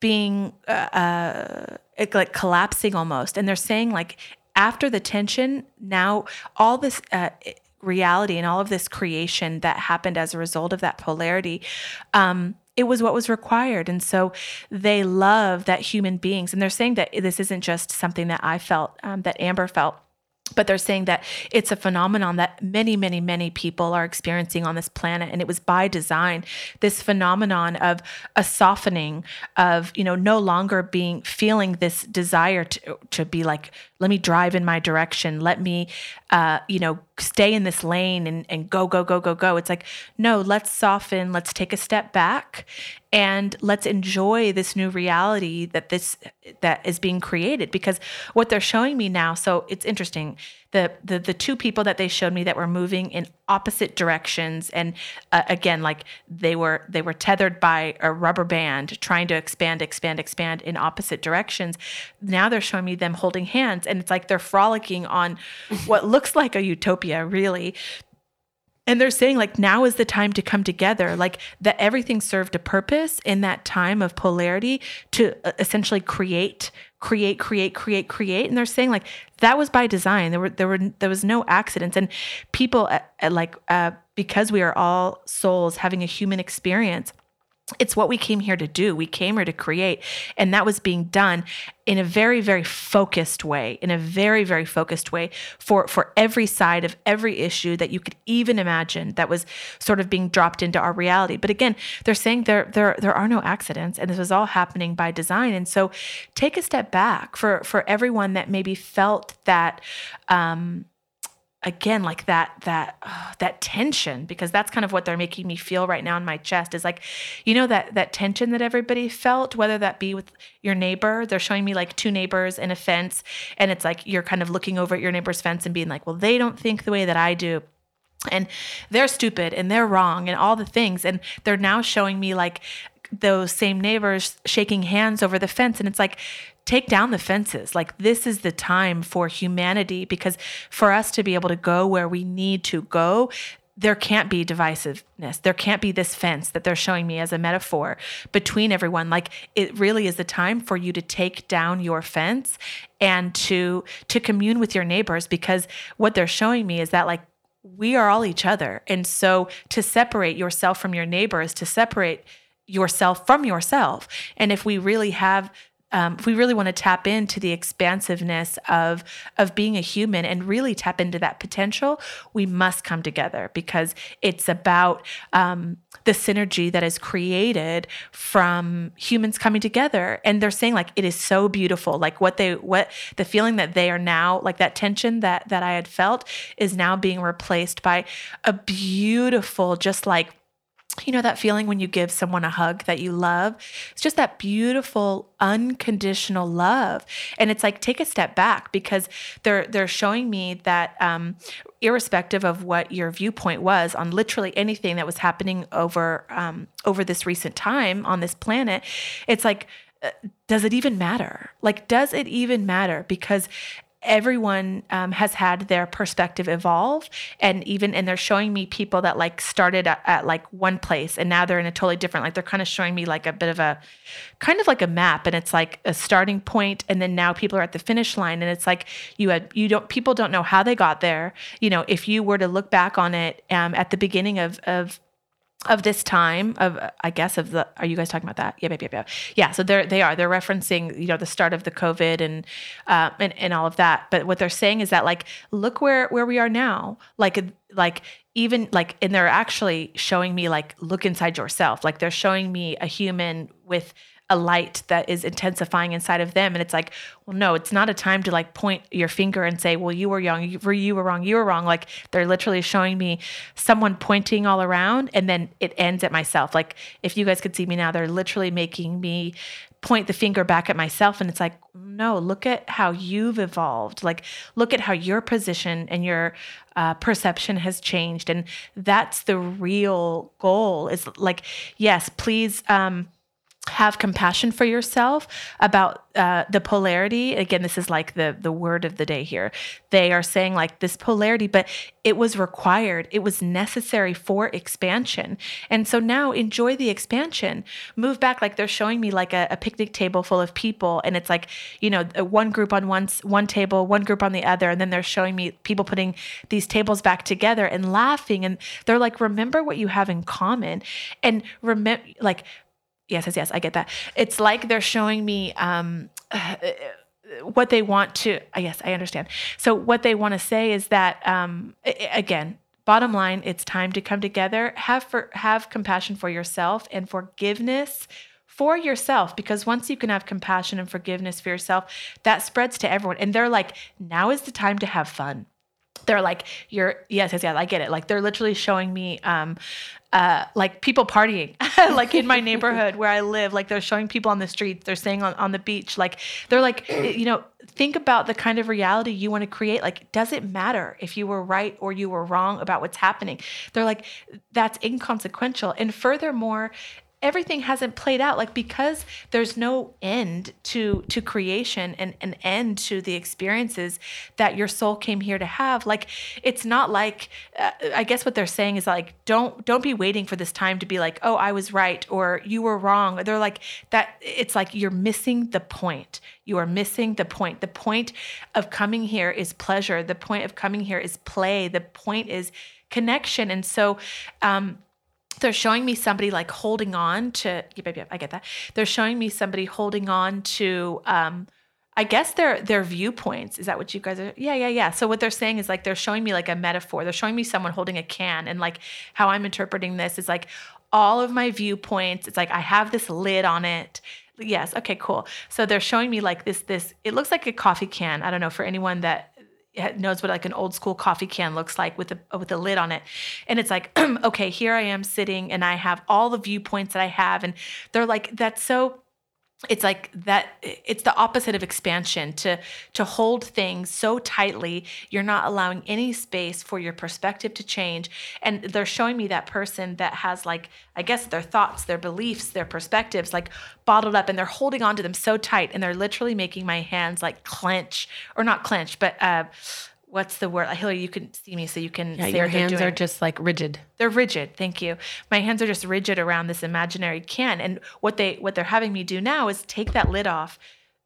being uh, uh, like collapsing almost. And they're saying like after the tension, now all this uh, reality and all of this creation that happened as a result of that polarity. Um, it was what was required. And so they love that human beings. And they're saying that this isn't just something that I felt, um, that Amber felt but they're saying that it's a phenomenon that many many many people are experiencing on this planet and it was by design this phenomenon of a softening of you know no longer being feeling this desire to to be like let me drive in my direction. Let me uh, you know stay in this lane and, and go go go go go. It's like no let's soften let's take a step back and let's enjoy this new reality that this that is being created. Because what they're showing me now so it's interesting the the the two people that they showed me that were moving in opposite directions and uh, again like they were they were tethered by a rubber band trying to expand expand expand in opposite directions. Now they're showing me them holding hands and it's like they're frolicking on what looks like a utopia really. And they're saying like now is the time to come together like that everything served a purpose in that time of polarity to uh, essentially create create create create create. And they're saying like that was by design. There were there were there was no accidents. And people uh, at like uh, because we are all souls having a human experience it's what we came here to do. We came here to create. And that was being done in a very, very focused way, in a very, very focused way for, for every side of every issue that you could even imagine that was sort of being dropped into our reality. But again, they're saying there, there, there are no accidents and this was all happening by design. And so take a step back for, for everyone that maybe felt that, um, again like that that uh, that tension because that's kind of what they're making me feel right now in my chest is like you know that that tension that everybody felt whether that be with your neighbor they're showing me like two neighbors in a fence and it's like you're kind of looking over at your neighbor's fence and being like well they don't think the way that I do. And they're stupid and they're wrong and all the things and they're now showing me like those same neighbors shaking hands over the fence and it's like take down the fences. Like this is the time for humanity because for us to be able to go where we need to go, there can't be divisiveness. There can't be this fence that they're showing me as a metaphor between everyone. Like it really is the time for you to take down your fence and to to commune with your neighbors because what they're showing me is that like we are all each other. And so to separate yourself from your neighbors, to separate yourself from yourself. And if we really have um, if we really want to tap into the expansiveness of of being a human and really tap into that potential, we must come together because it's about um, the synergy that is created from humans coming together. And they're saying like it is so beautiful, like what they what the feeling that they are now like that tension that that I had felt is now being replaced by a beautiful, just like you know that feeling when you give someone a hug that you love it's just that beautiful unconditional love and it's like take a step back because they're they're showing me that um, irrespective of what your viewpoint was on literally anything that was happening over um, over this recent time on this planet it's like uh, does it even matter? Like, does it even matter? Because everyone um, has had their perspective evolve. And even and they're showing me people that like started at, at, like one place and now they're in a totally different like they're kind of showing me like a bit of a kind of like a map and it's like a starting point and then now people are at the finish line and it's like you had you don't people don't know how they got there. You know if you were to look back on it um, at the beginning of of of this time of I guess of the are you guys talking about that? Yeah, yeah, yeah, yeah. So they're they are they're referencing you know the start of the COVID and uh, and and all of that. But what they're saying is that like look where where we are now. Like like even like and they're actually showing me like look inside yourself. Like they're showing me a human with a light that is intensifying inside of them. And it's like well no it's not a time to like point your finger and say well you were young you were you were wrong you were wrong. Like they're literally showing me someone pointing all around and then it ends at myself. Like if you guys could see me now they're literally making me point the finger back at myself. And it's like no look at how you've evolved. Like look at how your position and your uh, perception has changed. And that's the real goal is like yes please um have compassion for yourself about uh, the polarity. Again this is like the the word of the day here. They are saying like this polarity but it was required. It was necessary for expansion. And so now enjoy the expansion. Move back. Like they're showing me like a, a picnic table full of people and it's like you know one group on one one table one group on the other and then they're showing me people putting these tables back together and laughing and they're like remember what you have in common and remember like yes, yes, yes, I get that. It's like they're showing me um, what they want to. Yes, I understand. So what they want to say is that um, again, bottom line, it's time to come together. Have for have compassion for yourself and forgiveness for yourself because once you can have compassion and forgiveness for yourself that spreads to everyone and they're like now is the time to have fun they're like you're yes yes yes i get it like they're literally showing me um uh, like people partying, like in my neighborhood where I live. Like they're showing people on the streets, they're saying on, on the beach. Like they're like, you know, think about the kind of reality you want to create. Like, does it matter if you were right or you were wrong about what's happening? They're like, that's inconsequential. And furthermore, everything hasn't played out. Like because there's no end to to creation and an end to the experiences that your soul came here to have like it's not like uh, i guess what they're saying is like don't don't be waiting for this time to be like oh i was right or you were wrong. They're like that it's like you're missing the point. You are missing the point. The point of coming here is pleasure. The point of coming here is play. The point is connection. And so um they're showing me somebody like holding on to yep, yep, I get that. They're showing me somebody holding on to um I guess their their viewpoints. Is that what you guys are? Yeah, yeah, yeah. So what they're saying is like they're showing me like a metaphor. They're showing me someone holding a can and like how I'm interpreting this is like all of my viewpoints. It's like I have this lid on it. Yes, okay, cool. So they're showing me like this this it looks like a coffee can. I don't know for anyone that knows what like an old school coffee can looks like with a with a lid on it. And it's like okay here i am sitting and i have all the viewpoints that i have. And they're like that's so it's like that it's the opposite of expansion to to hold things so tightly you're not allowing any space for your perspective to change. And they're showing me that person that has like i guess their thoughts their beliefs their perspectives like bottled up and they're holding on to them so tight and they're literally making my hands like clench or not clench but uh what's the word? Hillary, you can see me so you can. Yeah, your hands are just like rigid. They're rigid. Thank you. My hands are just rigid around this imaginary can, and what they what they're having me do now is take that lid off,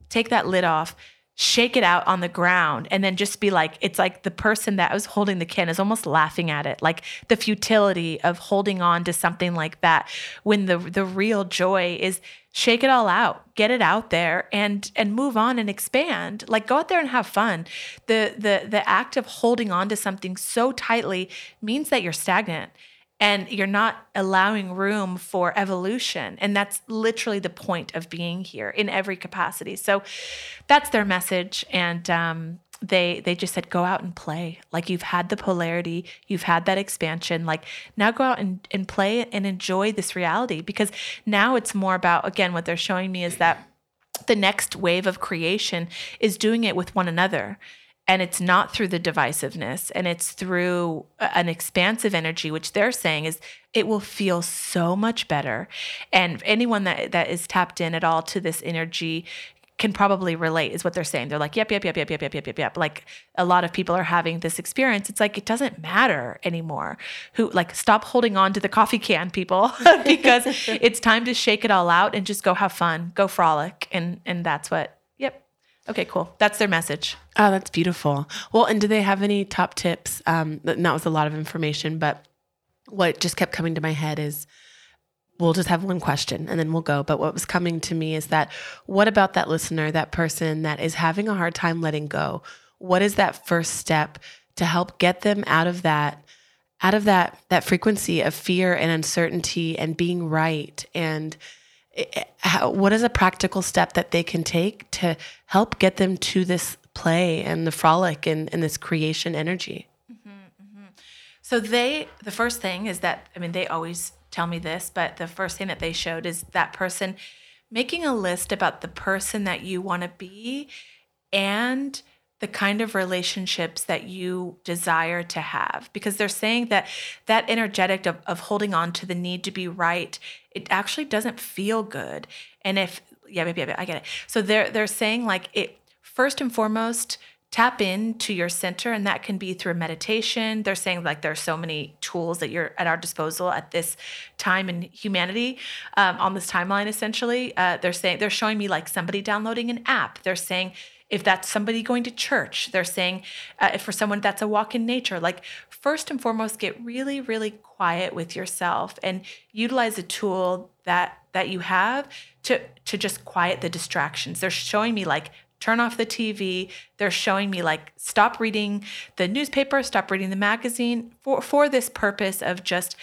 take that lid off, shake it out on the ground and then just be like it's like the person that was holding the can is almost laughing at it. Like the futility of holding on to something like that when the the real joy is shake it all out get it out there and and move on and expand. Like go out there and have fun. The the the act of holding on to something so tightly means that you're stagnant and you're not allowing room for evolution. And that's literally the point of being here in every capacity. So that's their message. And um, they they just said go out and play. Like you've had the polarity. You've had that expansion. Like now go out and, and play and enjoy this reality. Because now it's more about again what they're showing me is that the next wave of creation is doing it with one another and it's not through the divisiveness and it's through uh, an expansive energy which they're saying is it will feel so much better. And anyone that that is tapped in at all to this energy can probably relate is what they're saying. They're like yep yep yep yep yep yep yep yep yep. Like a lot of people are having this experience. It's like it doesn't matter anymore who like stop holding on to the coffee can people because it's time to shake it all out and just go have fun go frolic and and that's what Okay, cool. That's their message. Oh, that's beautiful. Well, and do they have any top tips? Um, that was a lot of information, but what just kept coming to my head is we'll just have one question and then we'll go. But what was coming to me is that what about that listener, that person that is having a hard time letting go? What is that first step to help get them out of that? out of that that frequency of fear and uncertainty and being right and how, what is a practical step that they can take to help get them to this play and the frolic and, and this creation energy? Mm-hmm, mm-hmm. So they, the first thing is that, I mean, they always tell me this, but the first thing that they showed is that person making a list about the person that you want to be and the kind of relationships that you desire to have. Because they're saying that that energetic of, of holding on to the need to be right it actually doesn't feel good. And if yeah maybe i get it. So they're they're saying like it first and foremost tap into your center and that can be through meditation. They're saying like there's so many tools that you're at our disposal at this time in humanity um, on this timeline essentially. Uh, they're saying they're showing me like somebody downloading an app. They're saying if that's somebody going to church they're saying uh, for someone that's a walk in nature like first and foremost get really really quiet with yourself and utilize a tool that that you have to to just quiet the distractions. They're showing me like turn off the tv they're showing me like stop reading the newspaper stop reading the magazine for for this purpose of just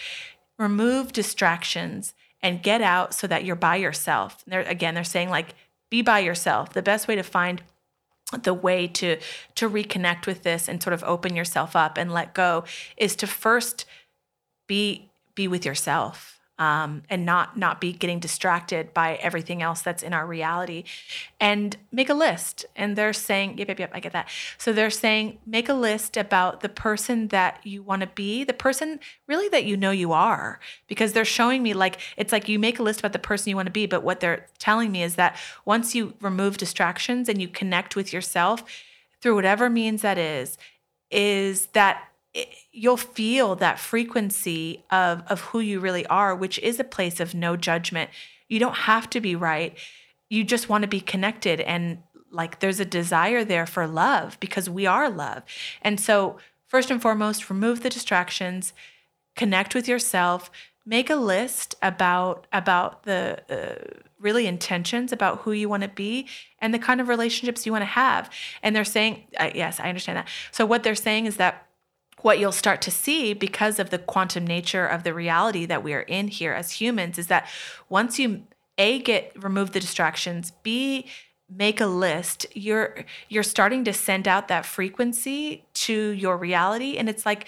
remove distractions and get out so that you're by yourself. They're, again they're saying like be by yourself. The best way to find the way to to reconnect with this and sort of open yourself up and let go is to first be be with yourself um, and not not be getting distracted by everything else that's in our reality. And make a list. And they're saying yep yep yep i get that. So they're saying make a list about the person that you want to be the person really that you know you are. Because they're showing me like it's like you make a list about the person you want to be but what they're telling me is that once you remove distractions and you connect with yourself through whatever means that is is that you'll feel that frequency of of who you really are which is a place of no judgment. You don't have to be right. You just want to be connected and like there's a desire there for love because we are love. And so first and foremost remove the distractions connect with yourself make a list about about the uh, really intentions about who you want to be and the kind of relationships you want to have. And they're saying uh, yes i understand that. So what they're saying is that what you'll start to see because of the quantum nature of the reality that we are in here as humans is that once you a get remove the distractions b make a list you're you're starting to send out that frequency to your reality. And it's like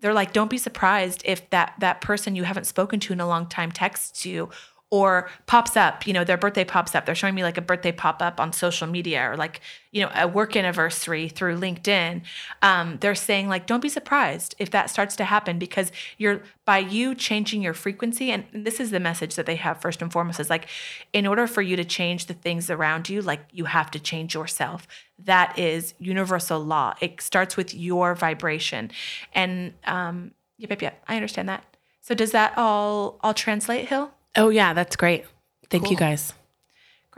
they're like don't be surprised if that that person you haven't spoken to in a long time texts you or pops up, you know, their birthday pops up. They're showing me like a birthday pop up on social media or like, you know, a work anniversary through LinkedIn. Um, they're saying like, don't be surprised if that starts to happen because you're by you changing your frequency. And this is the message that they have first and foremost is like, in order for you to change the things around you, like you have to change yourself. That is universal law. It starts with your vibration. And um, yep, yep, yep. I understand that. So does that all all translate, Hill? Oh, yeah, that's great. Thank cool. you guys.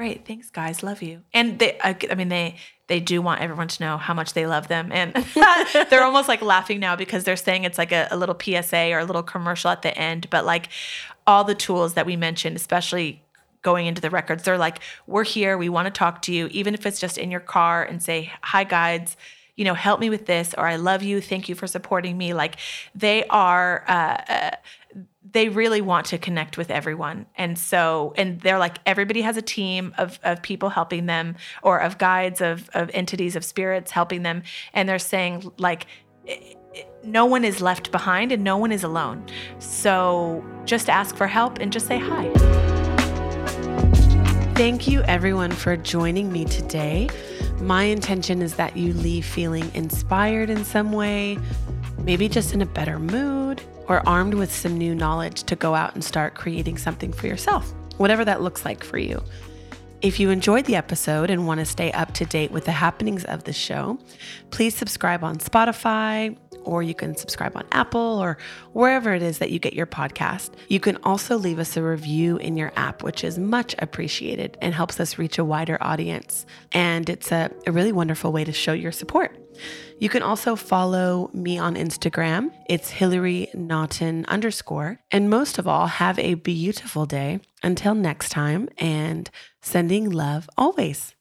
Great, thanks, guys. Love you. And they, I, I mean, they they do want everyone to know how much they love them, and they're almost like laughing now because they're saying it's like a, a little PSA or a little commercial at the end. But like all the tools that we mentioned, especially going into the records, they're like, "We're here. We want to talk to you, even if it's just in your car and say hi, guides." You know, help me with this, or I love you. Thank you for supporting me. Like they are. Uh, uh, they really want to connect with everyone. And so, and they're like, everybody has a team of, of people helping them or of guides, of, of entities, of spirits helping them. And they're saying, like, no one is left behind and no one is alone. So just ask for help and just say hi. Thank you, everyone, for joining me today. My intention is that you leave feeling inspired in some way, maybe just in a better mood or armed with some new knowledge to go out and start creating something for yourself, whatever that looks like for you. If you enjoyed the episode and want to stay up to date with the happenings of the show, please subscribe on Spotify, or you can subscribe on Apple or wherever it is that you get your podcast. You can also leave us a review in your app, which is much appreciated and helps us reach a wider audience. And it's a, a really wonderful way to show your support. You can also follow me on Instagram. It's Hillary Naughton underscore. And most of all, have a beautiful day. Until next time, and sending love always.